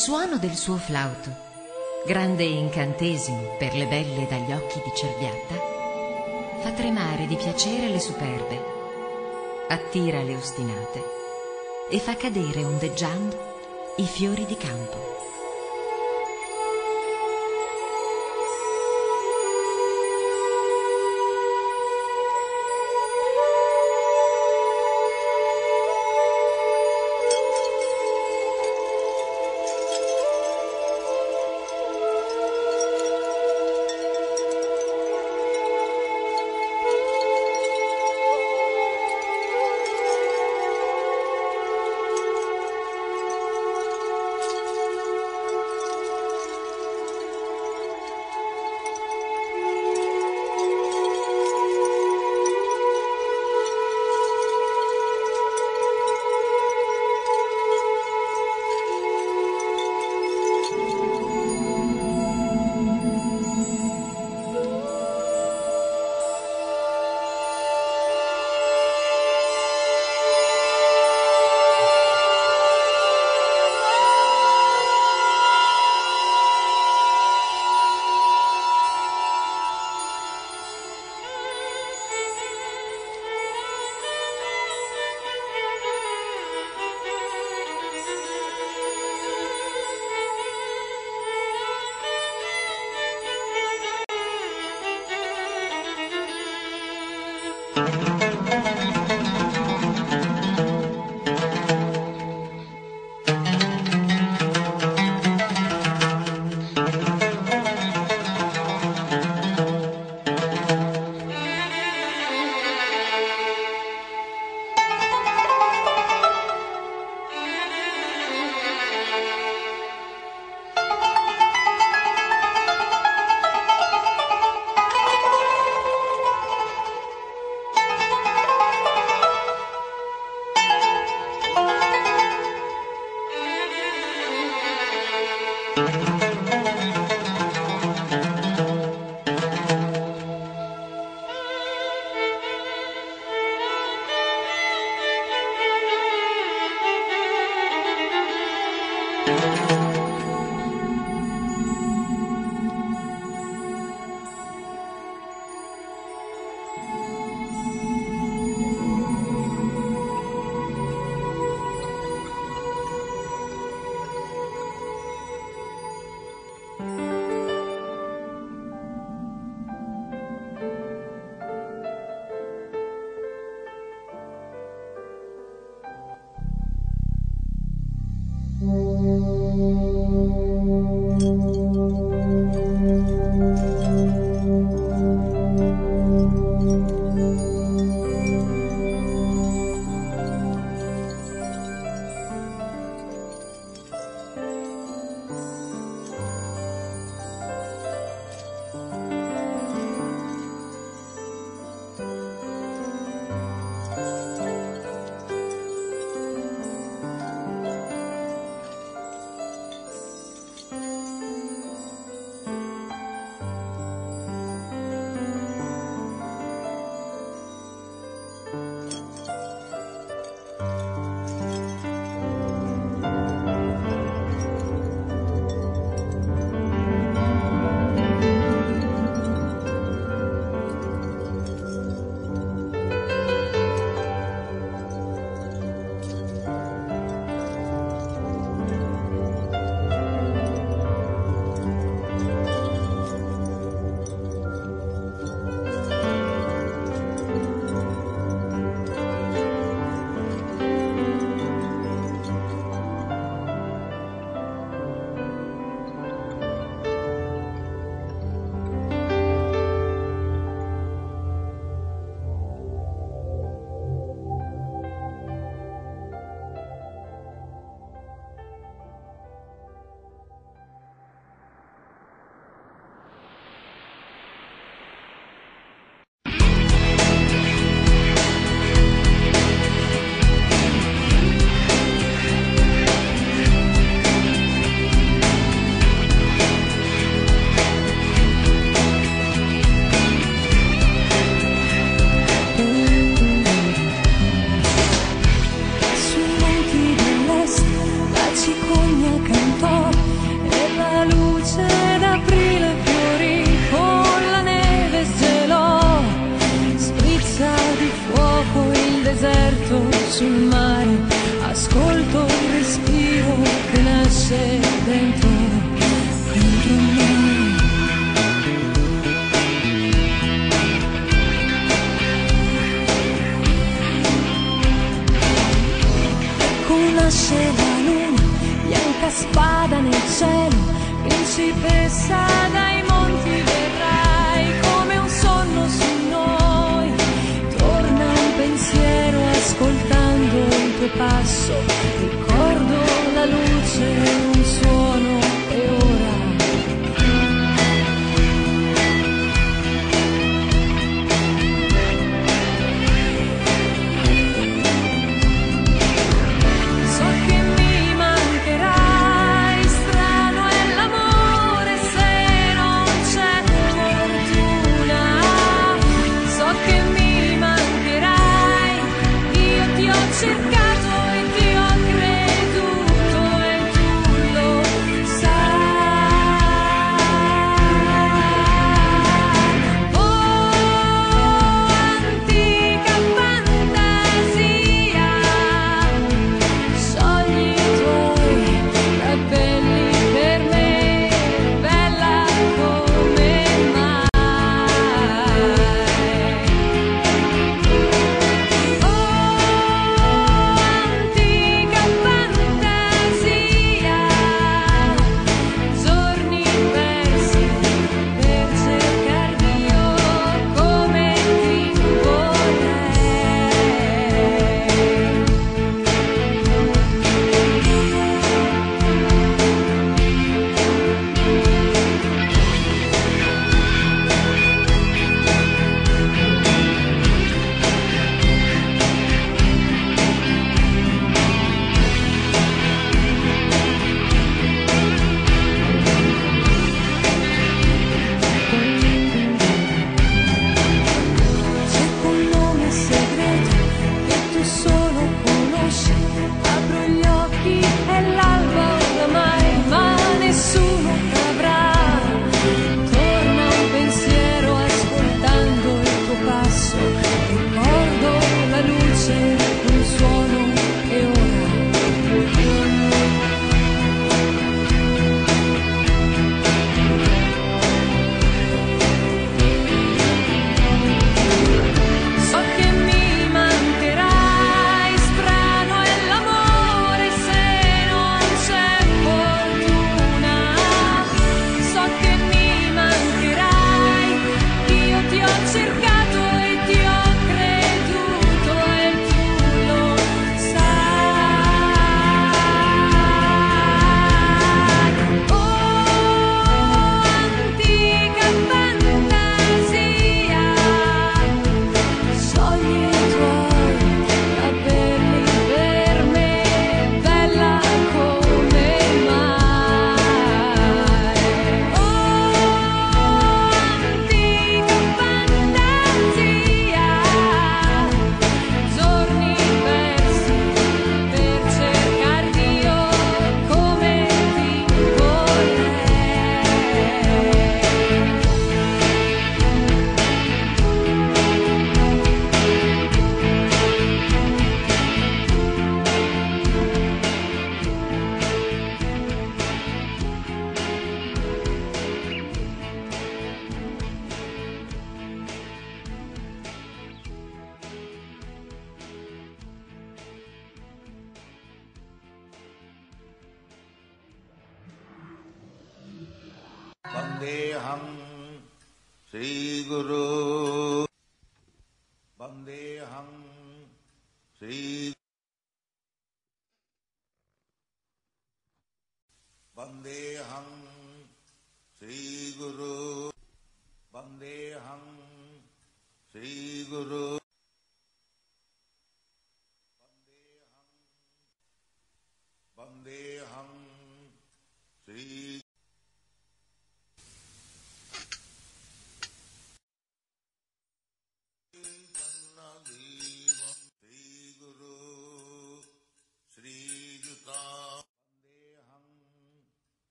Suono del suo flauto, grande incantesimo per le belle dagli occhi di cerbiatta, fa tremare di piacere le superbe, attira le ostinate e fa cadere ondeggiando i fiori di campo.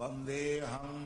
Vandeham Sri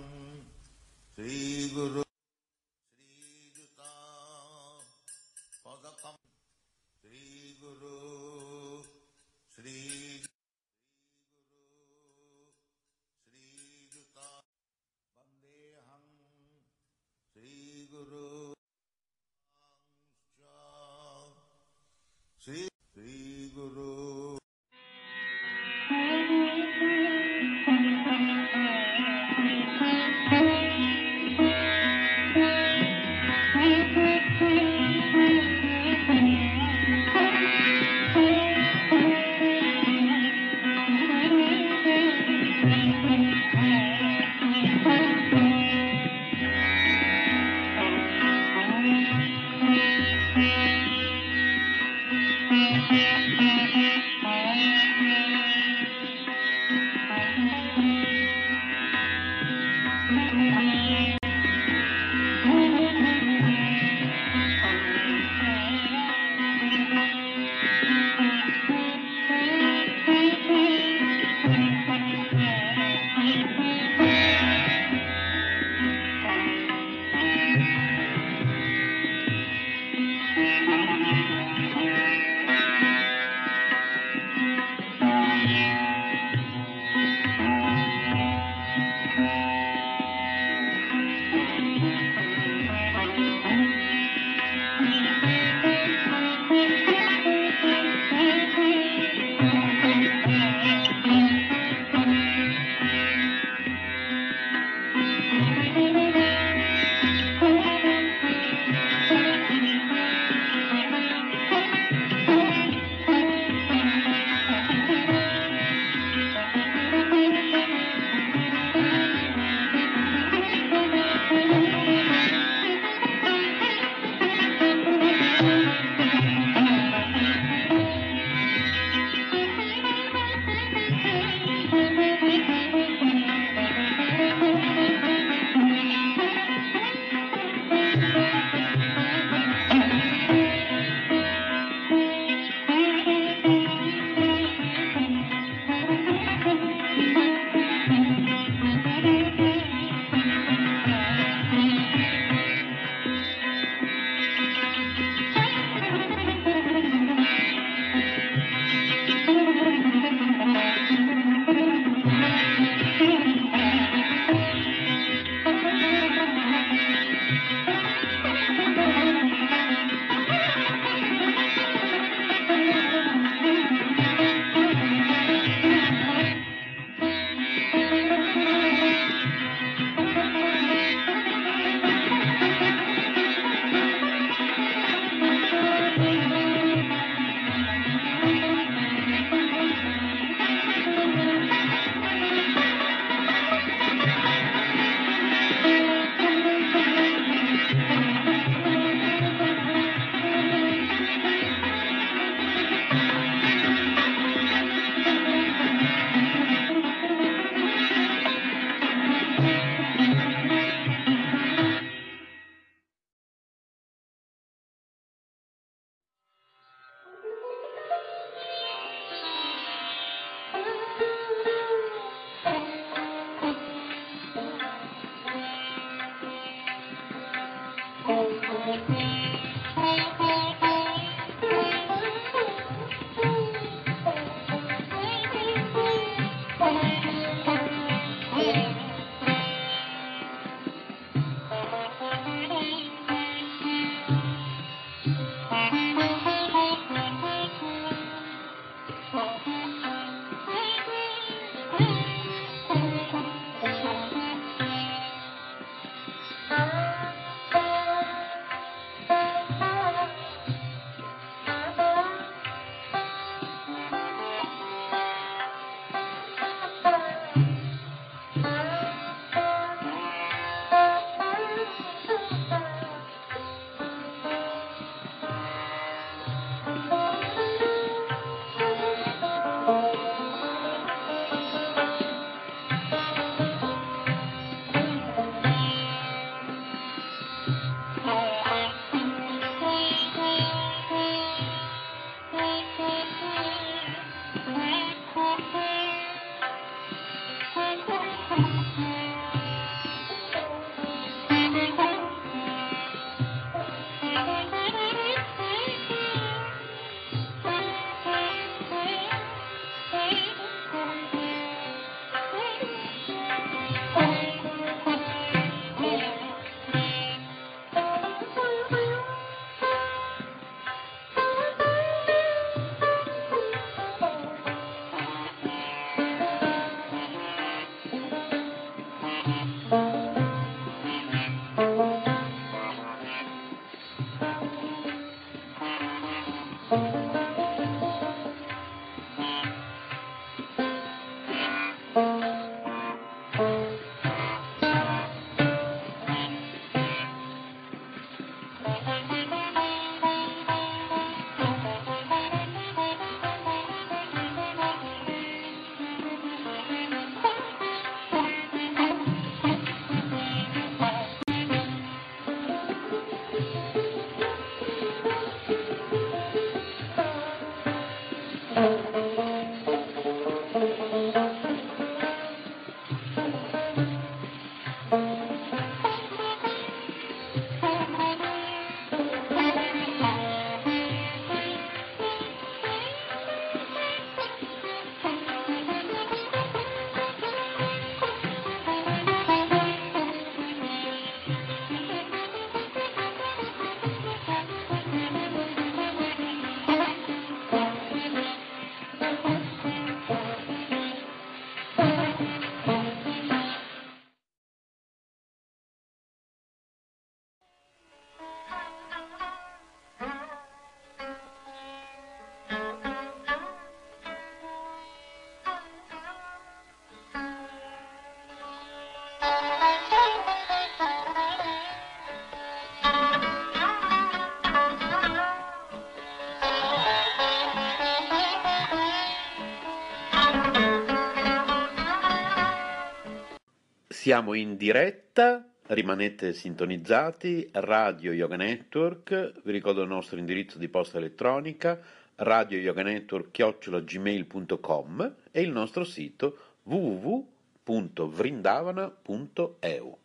Siamo in diretta, rimanete sintonizzati, Radio Yoga Network, vi ricordo il nostro indirizzo di posta elettronica, radio yoga network gmail.com e il nostro sito www.vrindavana.eu.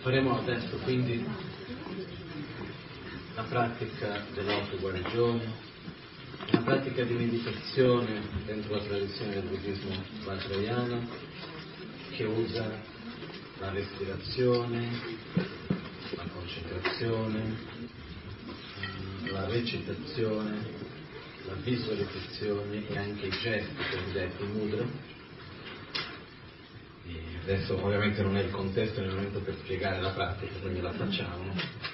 Faremo adesso quindi la pratica dell'autoguarigione, una pratica di meditazione dentro la tradizione del buddismo vajrayana che usa la respirazione, la concentrazione, la recitazione, la visualizzazione e anche i gesti cosiddetti mudra. E adesso ovviamente non è il contesto nel momento per spiegare la pratica, quindi la facciamo.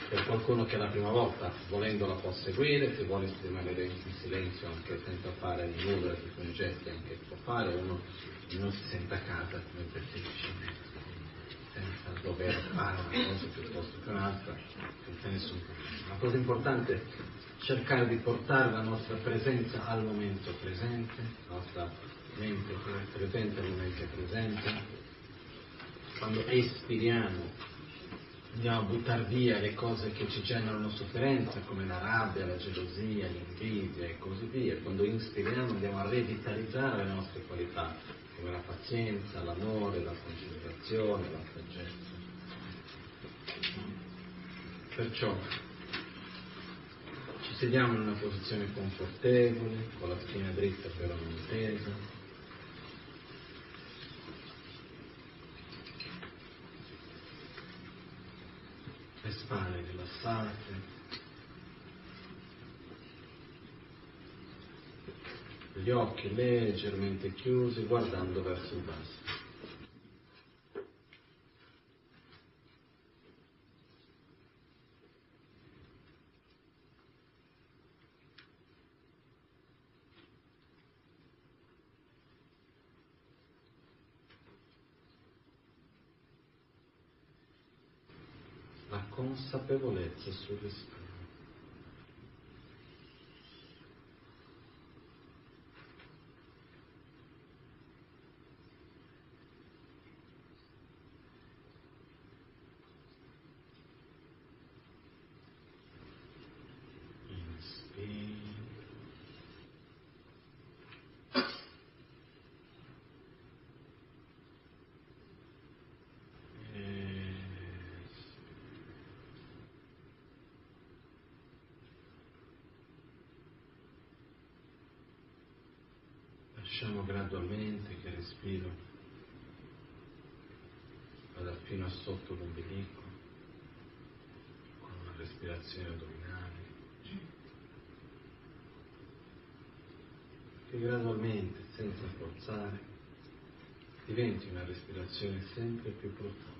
Per qualcuno che è la prima volta, volendola può seguire, se vuole rimanere in silenzio anche senza fare i mudra, alcuni gesti anche può fare, uno non si senta a casa come preferisce, senza dover fare una cosa piuttosto che un'altra, senza nessun problema. La cosa importante è cercare di portare la nostra presenza al momento presente, la nostra mente presente al momento presente. Quando espiriamo andiamo a buttare via le cose che ci generano sofferenza, come la rabbia, la gelosia, l'invidia e così via. Quando inspiriamo andiamo a revitalizzare le nostre qualità, come la pazienza, l'amore, la concentrazione, la saggezza. Perciò ci sediamo in una posizione confortevole, con la schiena dritta però non tesa. Le spalle rilassate. Gli occhi leggermente chiusi guardando verso il basso. La consapevolezza sul respiro. Gradualmente che respiro vada fino a sotto l'ombelico con una respirazione addominale che gradualmente, senza forzare, diventi una respirazione sempre più profonda.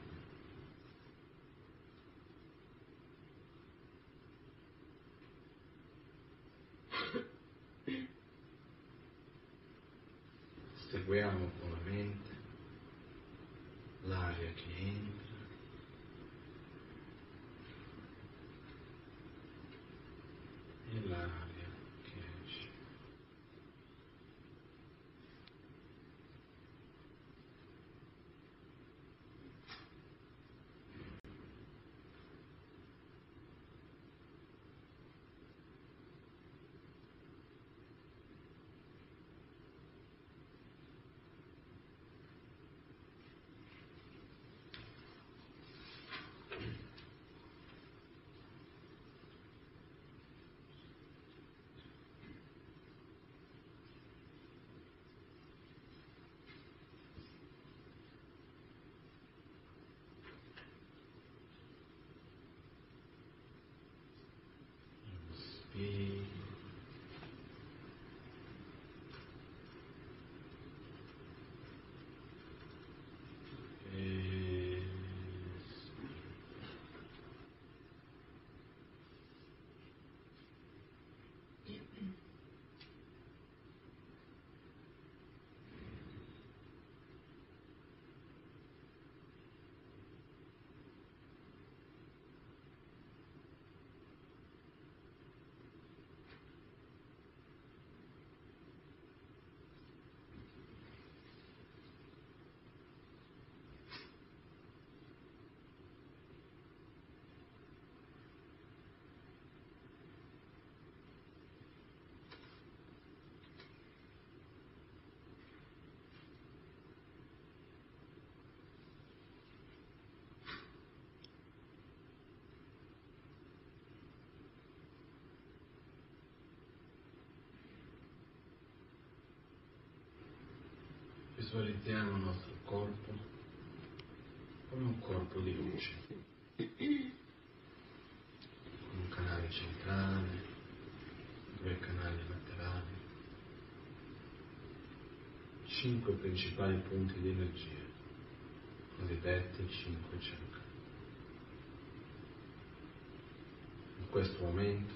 Visualizziamo il nostro corpo come un corpo di luce, con un canale centrale, due canali laterali, cinque principali punti di energia, cosiddetti cinque chakra. In questo momento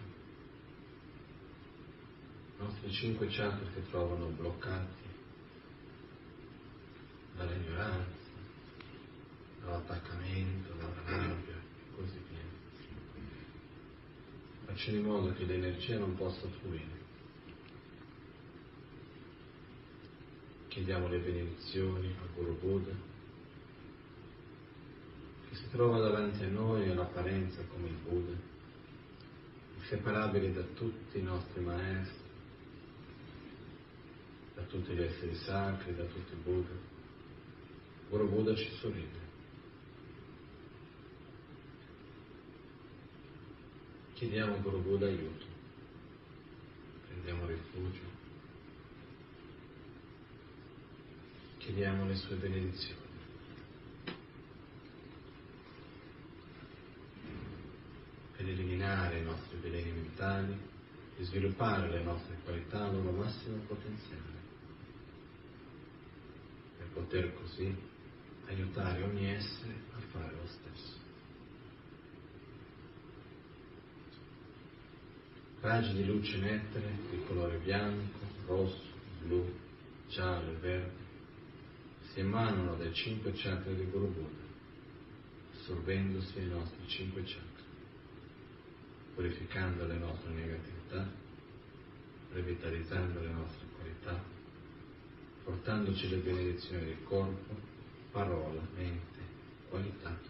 i nostri cinque chakra si trovano bloccati dall'ignoranza, dall'attaccamento, dalla rabbia e così via. Facciamo in modo che l'energia non possa fluire. Chiediamo le benedizioni al Guru Buddha, che si trova davanti a noi all'apparenza come il Buddha, inseparabile da tutti i nostri maestri, da tutti gli esseri sacri, da tutti i Buddha. Guru Buddha ci sorride. Chiediamo a Guru Buddha prendiamo rifugio, chiediamo le sue benedizioni. Per eliminare i nostri veleni mentali e sviluppare le nostre qualità al loro massimo potenziale. Per poter così aiutare ogni essere a fare lo stesso. Raggi di luce nettere di colore bianco, rosso, blu, giallo e verde si emanano dai cinque chakra di Guru Buddha, assorbendosi ai nostri cinque chakra, purificando le nostre negatività, revitalizzando le nostre qualità, portandoci le benedizioni del corpo, parola, mente, qualità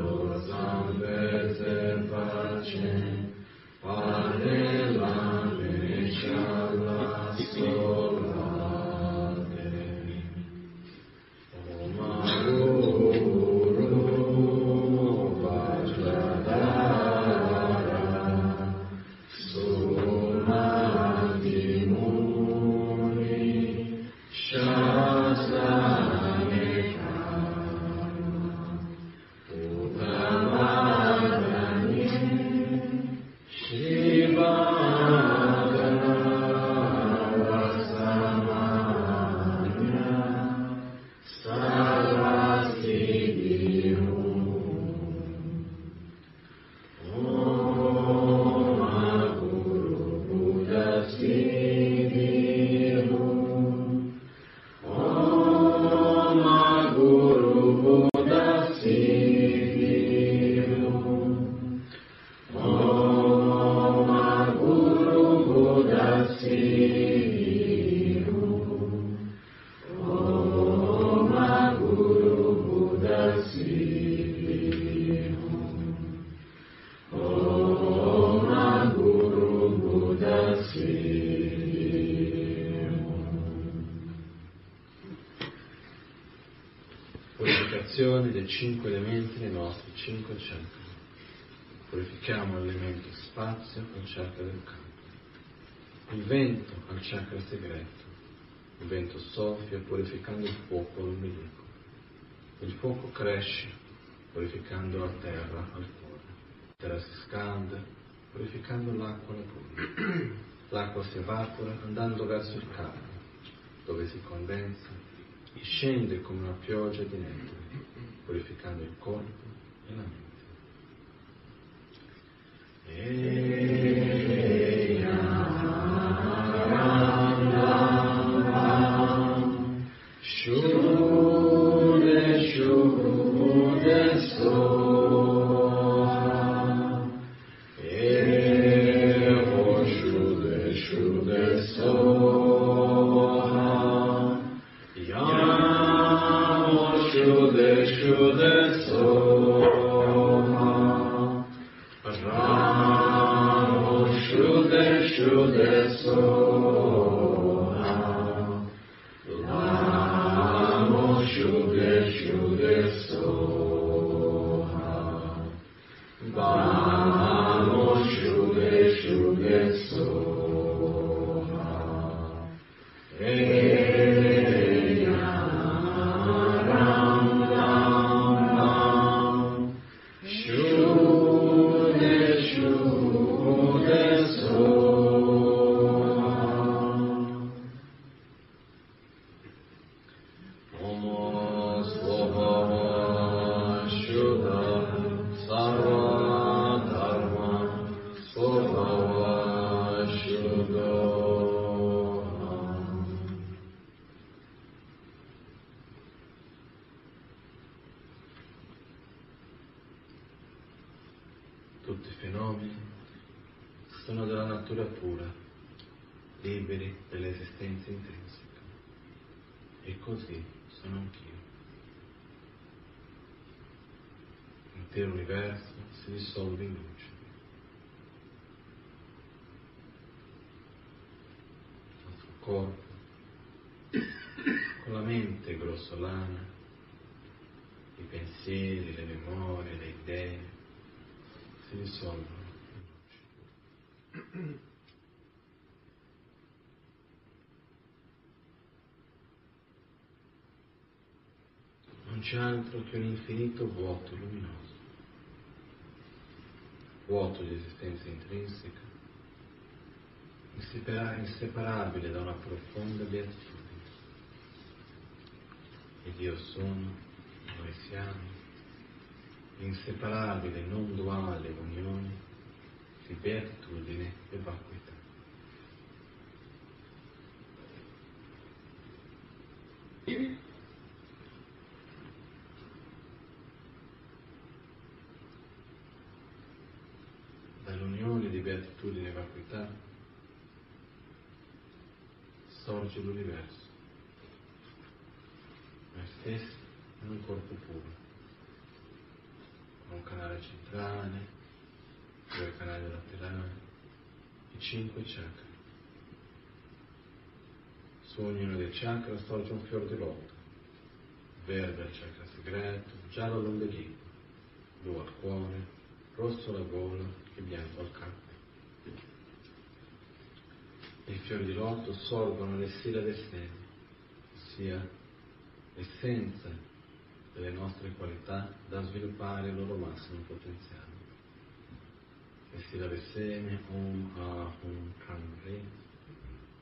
cinque elementi nei nostri cinque chakra. Purifichiamo l'elemento spazio al chakra del campo. Il vento al chakra segreto. Il vento soffia purificando il fuoco all'ombelico. Il fuoco cresce purificando la terra al cuore. La terra si scalda purificando l'acqua alla gola. L'acqua si evapora andando verso il capo, dove si condensa e scende come una pioggia di nettare, purificando il corpo e la mente. Shude altro che un infinito vuoto luminoso, vuoto di esistenza intrinseca, insepara- inseparabile da una profonda beatitudine. Ed io sono, noi siamo, inseparabile, non duale unione di beatitudine e vacuità. Dall'unione di beatitudine e vacuità sorge l'universo. Noi stessi in un corpo puro, con un canale centrale, due canali laterali e cinque chakra. Su ognuno dei chakra sorge un fior di loto, verde al chakra segreto, giallo all'ombelico, blu al cuore, rosso alla gola e bianco al capo. I fiori di loto sorgono le sila del seme, ossia l'essenza delle nostre qualità da sviluppare il loro massimo potenziale. Le sila del seme, Om, Ah, Kan, Re,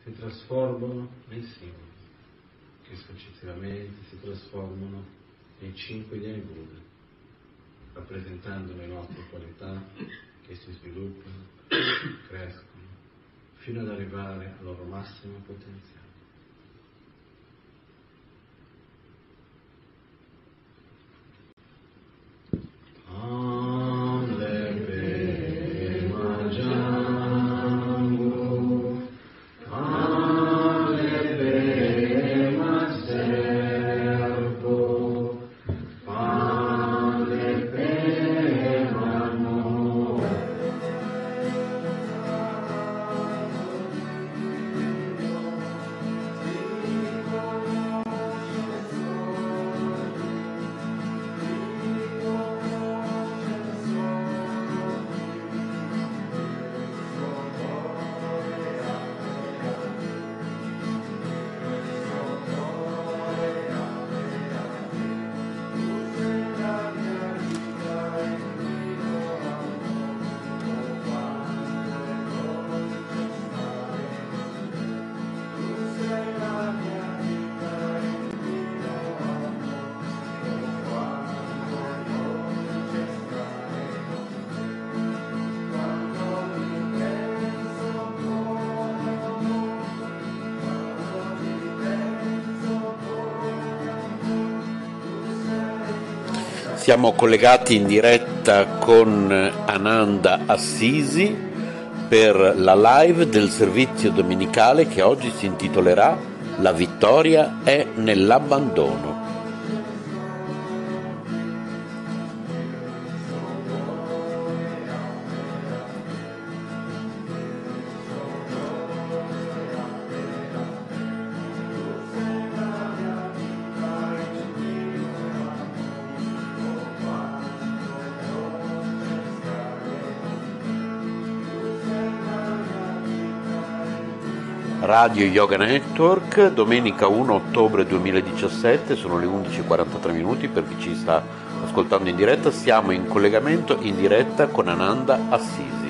si trasformano nei simboli, che successivamente si trasformano nei cinque Dhyani Buddha, rappresentando le nostre qualità che si sviluppano, crescono, fino ad arrivare al loro massimo potenziale. Siamo collegati in diretta con Ananda Assisi per la live del servizio domenicale che oggi si intitolerà La vittoria è nell'abbandono. Radio Yoga Network, domenica 1 ottobre 2017, sono le 11.43 minuti per chi ci sta ascoltando in diretta, siamo in collegamento in diretta con Ananda Assisi.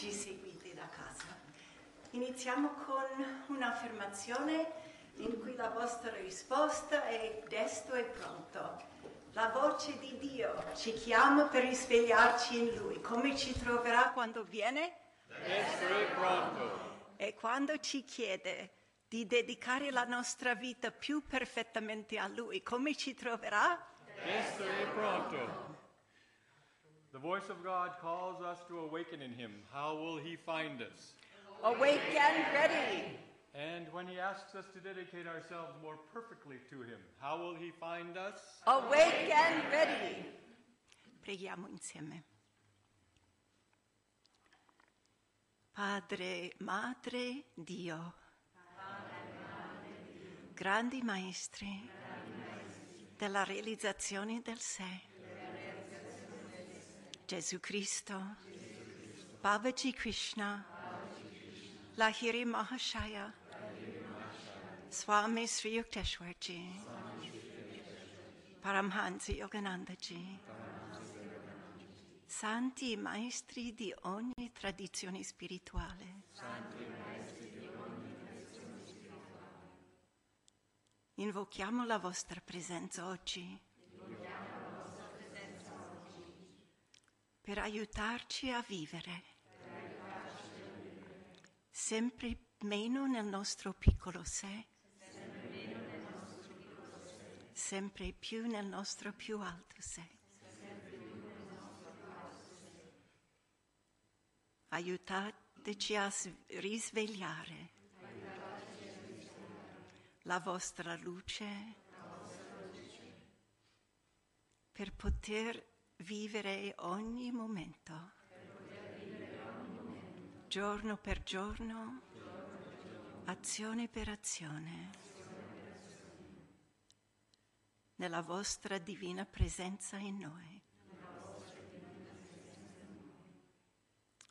Ci seguite da casa. Iniziamo con un'affermazione in cui la vostra risposta è desto e pronto. La voce di Dio ci chiama per risvegliarci in Lui. Come ci troverà quando viene? Desto e pronto. E quando ci chiede di dedicare la nostra vita più perfettamente a Lui, come ci troverà? Desto e pronto. The voice of God calls us to awaken in Him. How will He find us? Awake and ready. And when He asks us to dedicate ourselves more perfectly to Him, how will He find us? Awake and ready. Preghiamo insieme. Padre, Madre, Dio, grandi maestri della realizzazione del sé, Gesù Cristo, Babaji Krishna, Lahiri Mahashaya, Swami Sri Yukteswarji, Paramhansa Yoganandaji, santi maestri di ogni tradizione spirituale. Invochiamo la vostra presenza oggi per aiutarci a vivere sempre meno nel nostro piccolo sé, sempre più nel nostro più alto sé. Aiutateci a risvegliare la vostra luce per poter vivere ogni momento, giorno per giorno, azione per azione, nella vostra divina presenza in noi.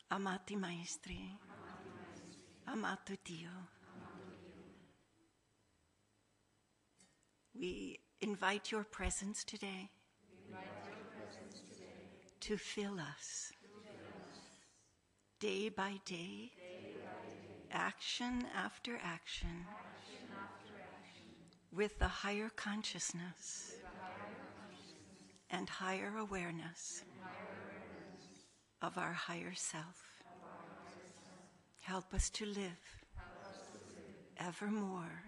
Amati maestri, amato Dio, we invite your presence today to fill us day by day. Action, after action, with the higher consciousness, and, higher awareness of our higher self. Help, us to live evermore,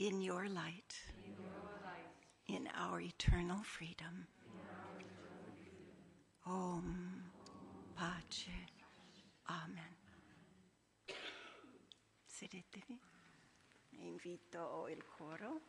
in, your light. in our eternal freedom. Om Pace. Amen. Sedetevi. Invito il coro.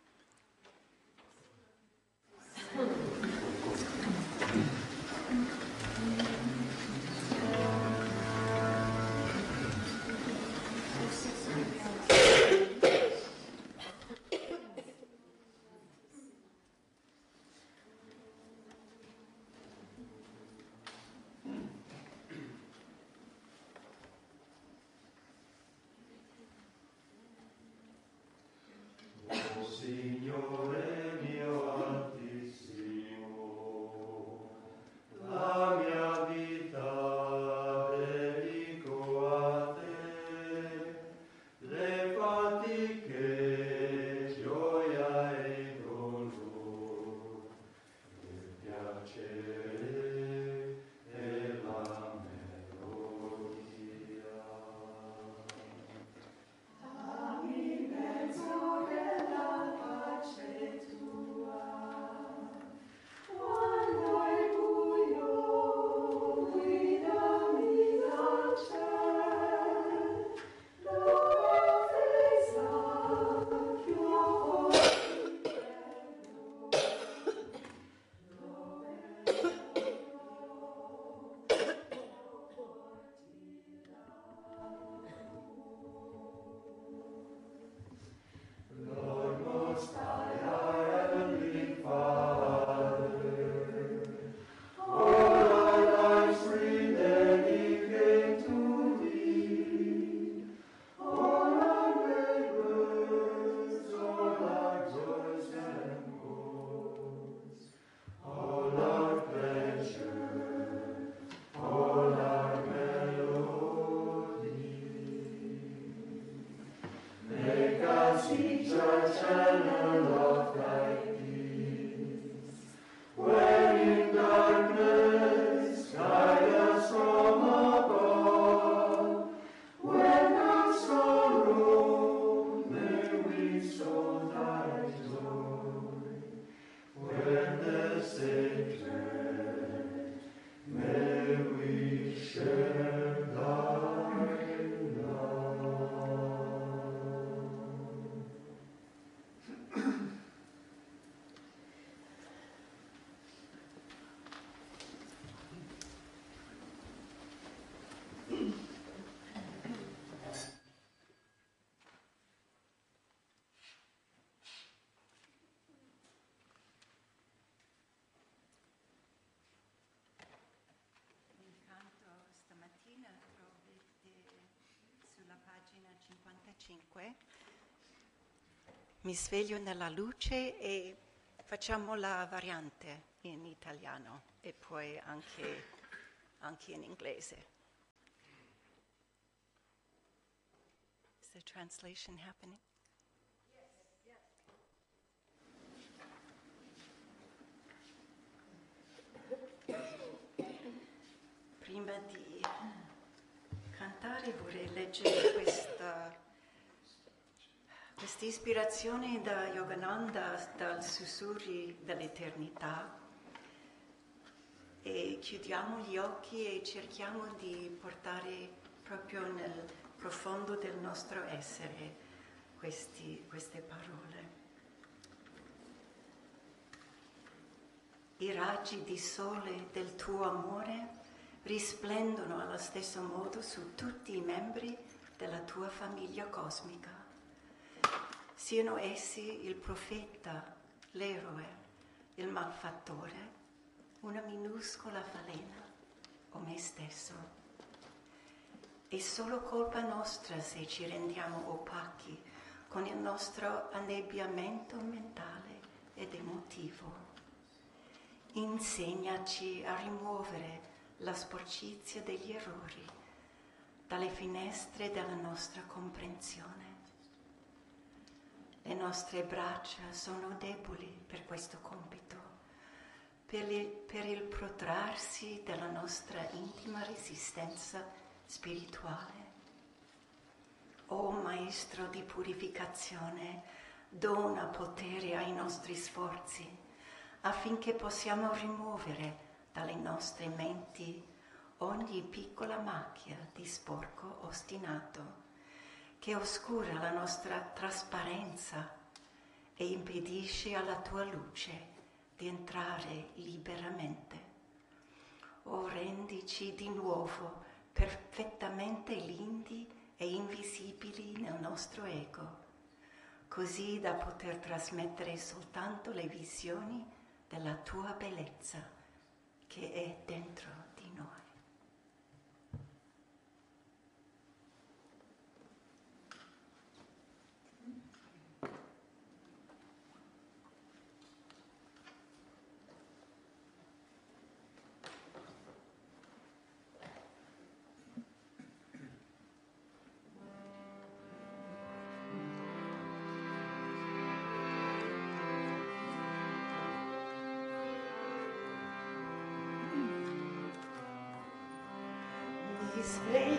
Mi sveglio nella luce e facciamo la variante in italiano e poi anche, anche in inglese. Is the translation happening? Prima di cantare vorrei leggere questa ispirazione da Yogananda, dal sussurri dell'eternità e chiudiamo gli occhi e cerchiamo di portare proprio nel profondo del nostro essere questi- queste parole. I raggi di sole del tuo amore risplendono allo stesso modo su tutti i membri della tua famiglia cosmica siano essi il profeta, l'eroe, il malfattore, una minuscola falena o me stesso. È solo colpa nostra se ci rendiamo opachi con il nostro annebbiamento mentale ed emotivo. Insegnaci a rimuovere la sporcizia degli errori dalle finestre della nostra comprensione. Le nostre braccia sono deboli per questo compito, per il, per il protrarsi della nostra intima resistenza spirituale. O Maestro di purificazione, dona potere ai nostri sforzi affinché possiamo rimuovere dalle nostre menti ogni piccola macchia di sporco ostinato che oscura la nostra trasparenza e impedisce alla tua luce di entrare liberamente. O rendici di nuovo perfettamente lindi e invisibili nel nostro ego, così da poter trasmettere soltanto le visioni della tua bellezza che è dentro Mi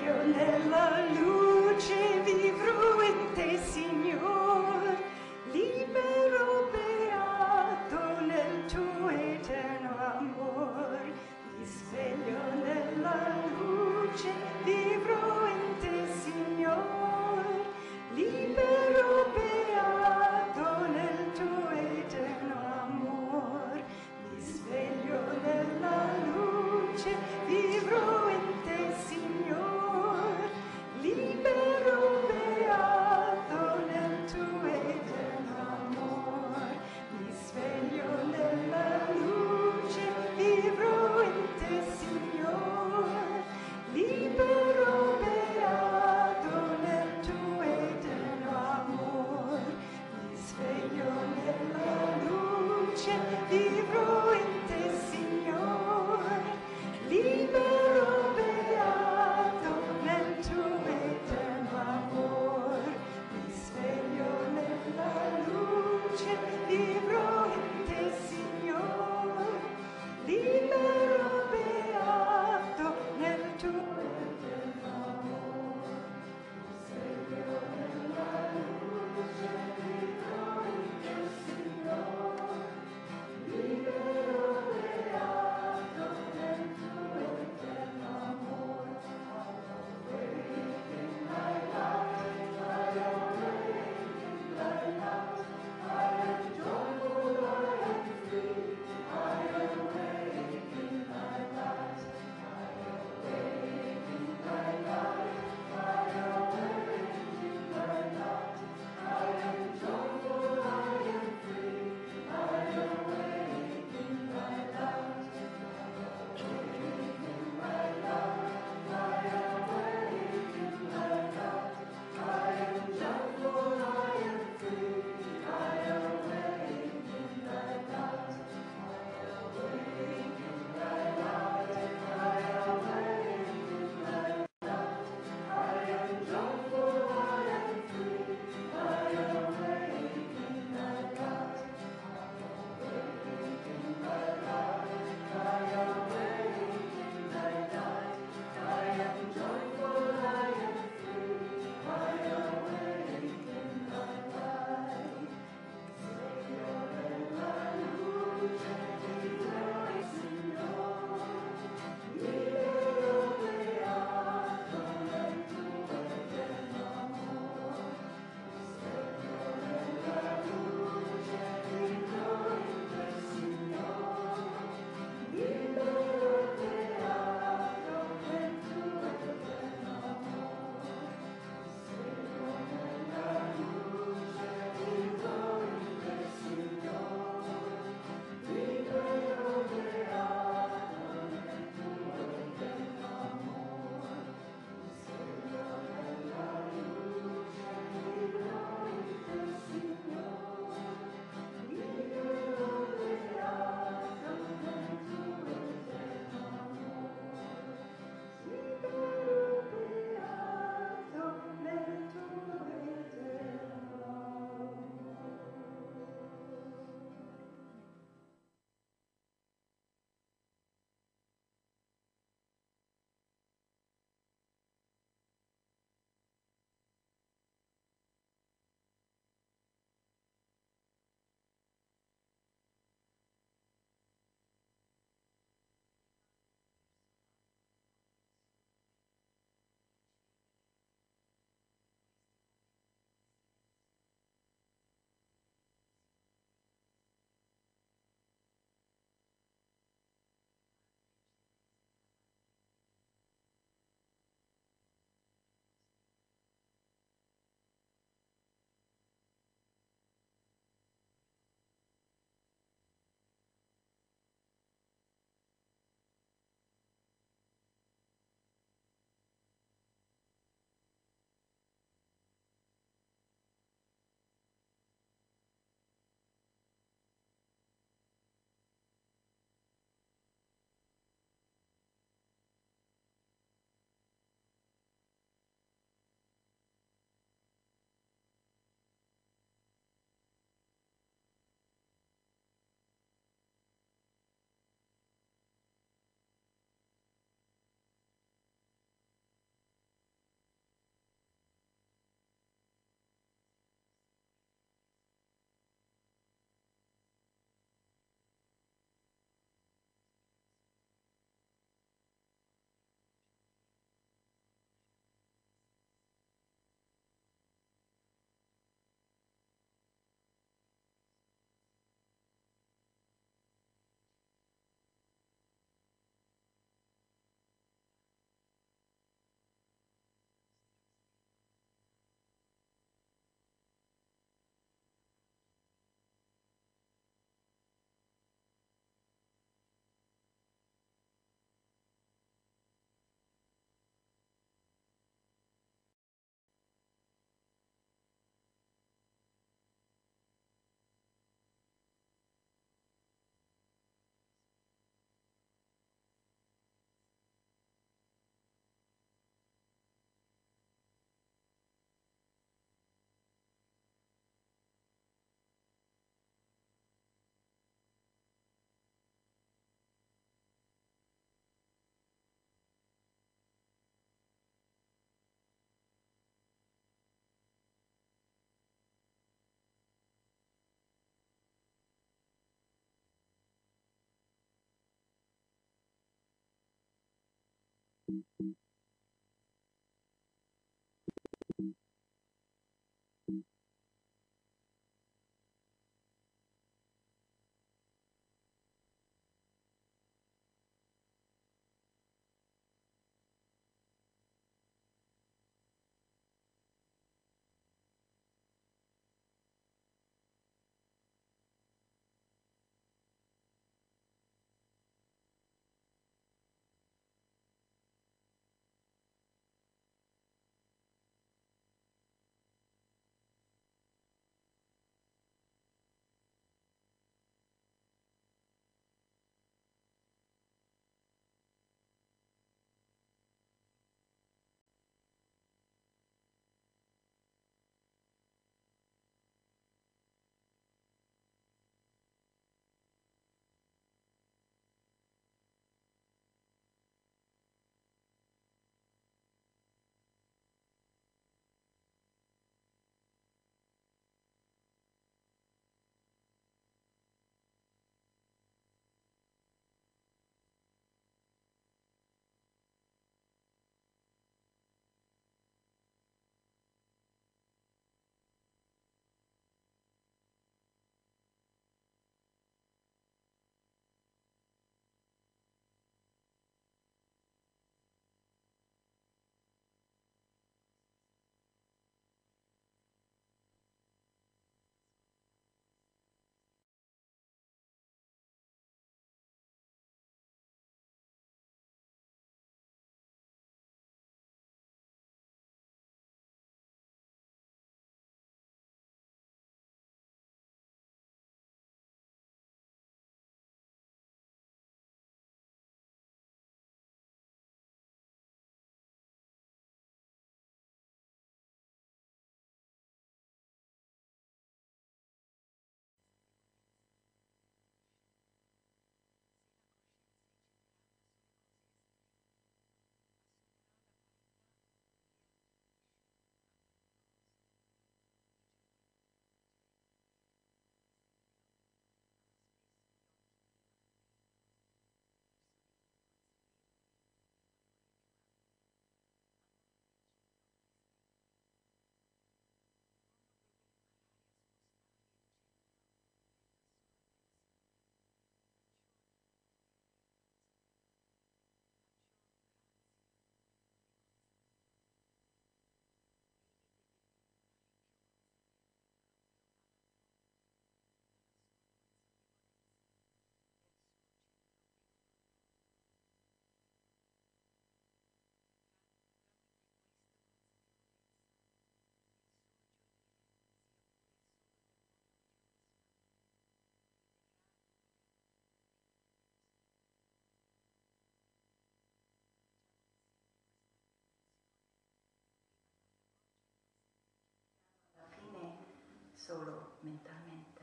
Mentalmente.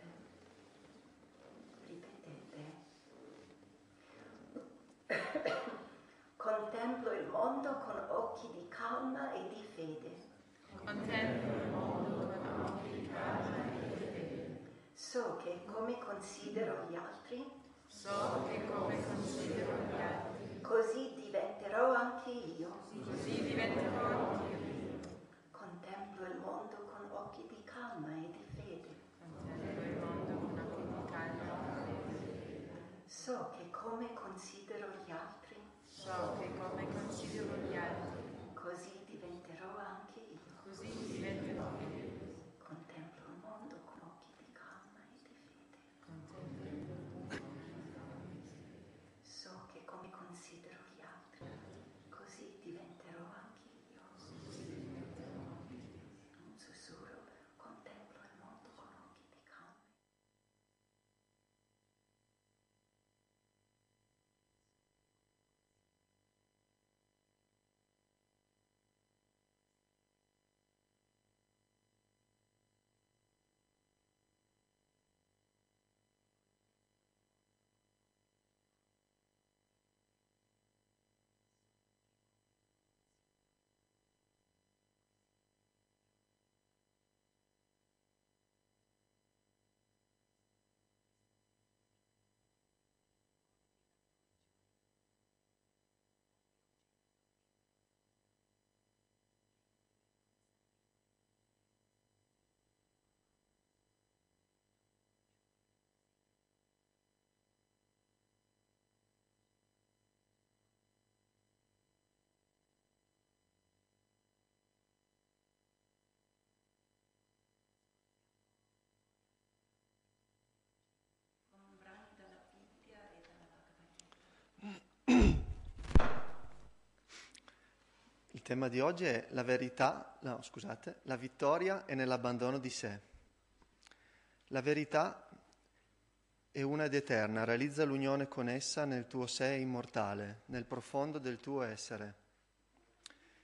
Ripetete. Contemplo il mondo con occhi di calma e di fede. Contemplo il mondo con occhi di calma e di fede. So che come considero gli altri, So che come considero gli altri, così diventerò anche io. così diventerò anche io. Contemplo il mondo con occhi di calma e di tema di oggi è la verità, no scusate, la vittoria è nell'abbandono di sé. La verità è una ed eterna, realizza l'unione con essa nel tuo sé immortale, nel profondo del tuo essere.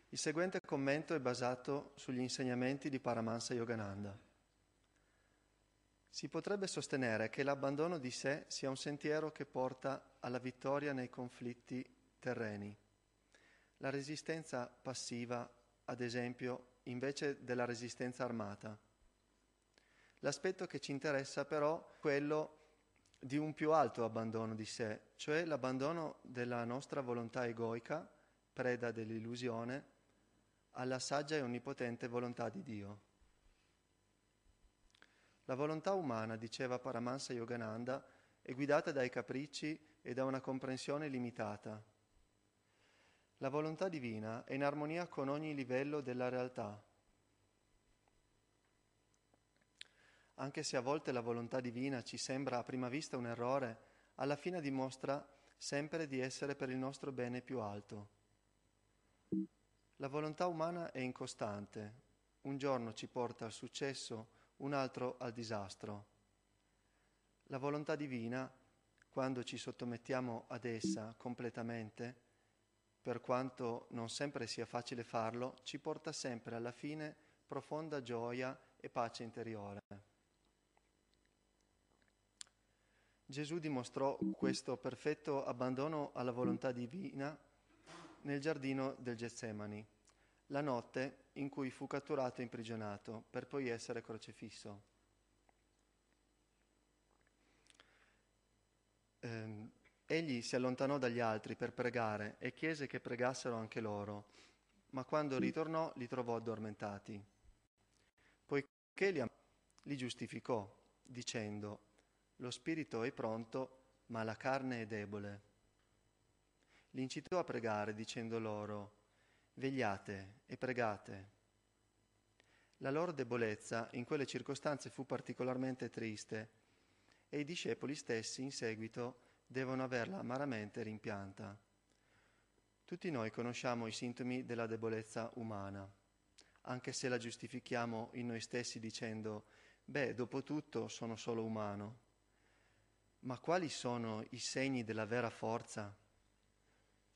Il seguente commento è basato sugli insegnamenti di Paramahansa Yogananda. Si potrebbe sostenere che l'abbandono di sé sia un sentiero che porta alla vittoria nei conflitti terreni. La resistenza passiva, ad esempio, invece della resistenza armata. L'aspetto che ci interessa però è quello di un più alto abbandono di sé, cioè l'abbandono della nostra volontà egoica, preda dell'illusione, alla saggia e onnipotente volontà di Dio. La volontà umana, diceva Paramahansa Yogananda, è guidata dai capricci e da una comprensione limitata. La volontà divina è in armonia con ogni livello della realtà. Anche se a volte la volontà divina ci sembra a prima vista un errore, alla fine dimostra sempre di essere per il nostro bene più alto. La volontà umana è incostante, un giorno ci porta al successo, un altro al disastro. La volontà divina, quando ci sottomettiamo ad essa completamente, per quanto non sempre sia facile farlo, ci porta sempre alla fine profonda gioia e pace interiore. Gesù dimostrò questo perfetto abbandono alla volontà divina nel giardino del Getsemani la notte in cui fu catturato e imprigionato per poi essere crocifisso. Eh, egli si allontanò dagli altri per pregare e chiese che pregassero anche loro, ma quando ritornò li trovò addormentati. Poiché li, am- li giustificò, dicendo, lo spirito è pronto, ma la carne è debole. Li incitò a pregare, dicendo loro, vegliate e pregate. La loro debolezza in quelle circostanze fu particolarmente triste e i discepoli stessi in seguito devono averla amaramente rimpianta. Tutti noi conosciamo i sintomi della debolezza umana, anche se la giustifichiamo in noi stessi dicendo, beh, dopo tutto sono solo umano. Ma quali sono i segni della vera forza?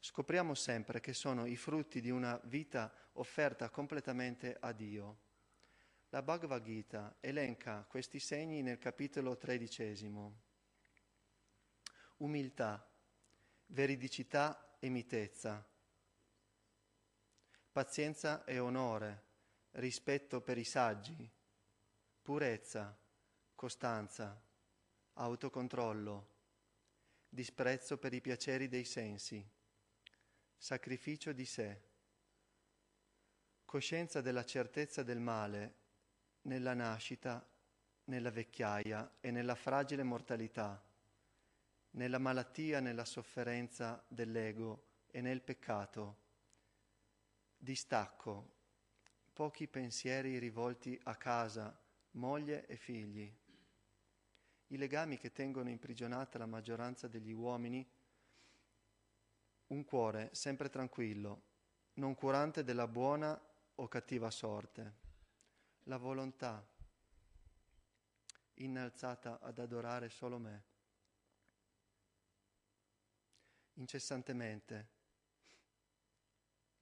scopriamo sempre che sono i frutti di una vita offerta completamente a Dio. La Bhagavad Gita elenca questi segni nel capitolo tredicesimo. Umiltà, veridicità e mitezza, pazienza e onore, rispetto per i saggi, purezza, costanza, autocontrollo, disprezzo per i piaceri dei sensi sacrificio di sé, coscienza della certezza del male nella nascita, nella vecchiaia e nella fragile mortalità, nella malattia, nella sofferenza dell'ego e nel peccato, distacco, pochi pensieri rivolti a casa, moglie e figli. I legami che tengono imprigionata la maggioranza degli uomini un cuore sempre tranquillo, non curante della buona o cattiva sorte, la volontà innalzata ad adorare solo me, incessantemente,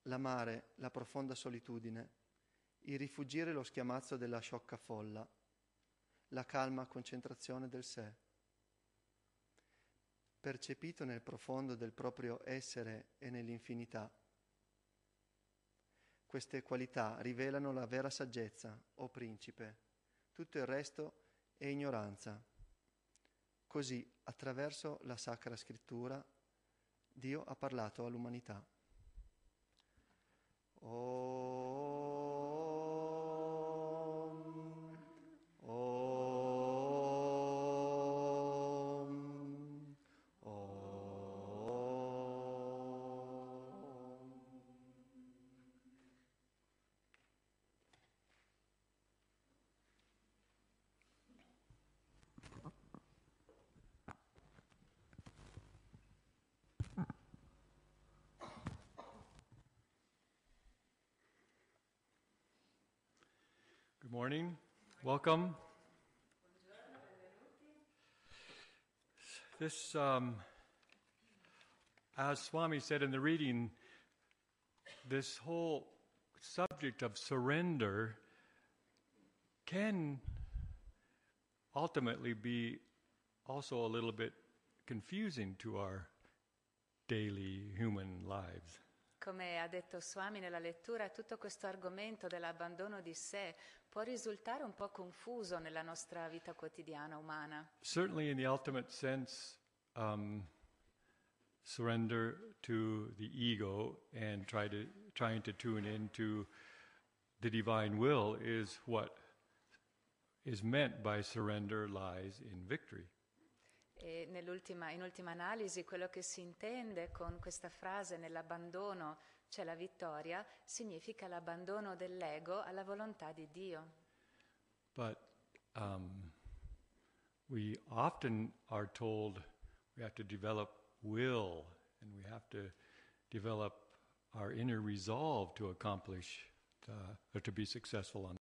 l'amare la profonda solitudine, il rifugire lo schiamazzo della sciocca folla, la calma concentrazione del sé percepito nel profondo del proprio essere e nell'infinità. Queste qualità rivelano la vera saggezza, o oh principe, tutto il resto è ignoranza. Così, attraverso la Sacra Scrittura, Dio ha parlato all'umanità. Oh. Good morning. Welcome. This, um, as Swami said in the reading, this whole subject of surrender can ultimately be also a little bit confusing to our daily human lives. Come ha detto Swami nella lettura, tutto questo argomento dell'abbandono di sé può risultare un po' confuso nella nostra vita quotidiana umana. Certainly, in the ultimate sense, um, surrender to the ego and try to trying to tune into the divine will is what is meant by surrender lies in victory. In ultima analisi, quello che si intende con questa frase nell'abbandono c'è la vittoria, significa l'abbandono dell'ego alla volontà di Dio. But um, we often are told we have to develop will and we have to develop our inner resolve to accomplish uh, or to be successful on.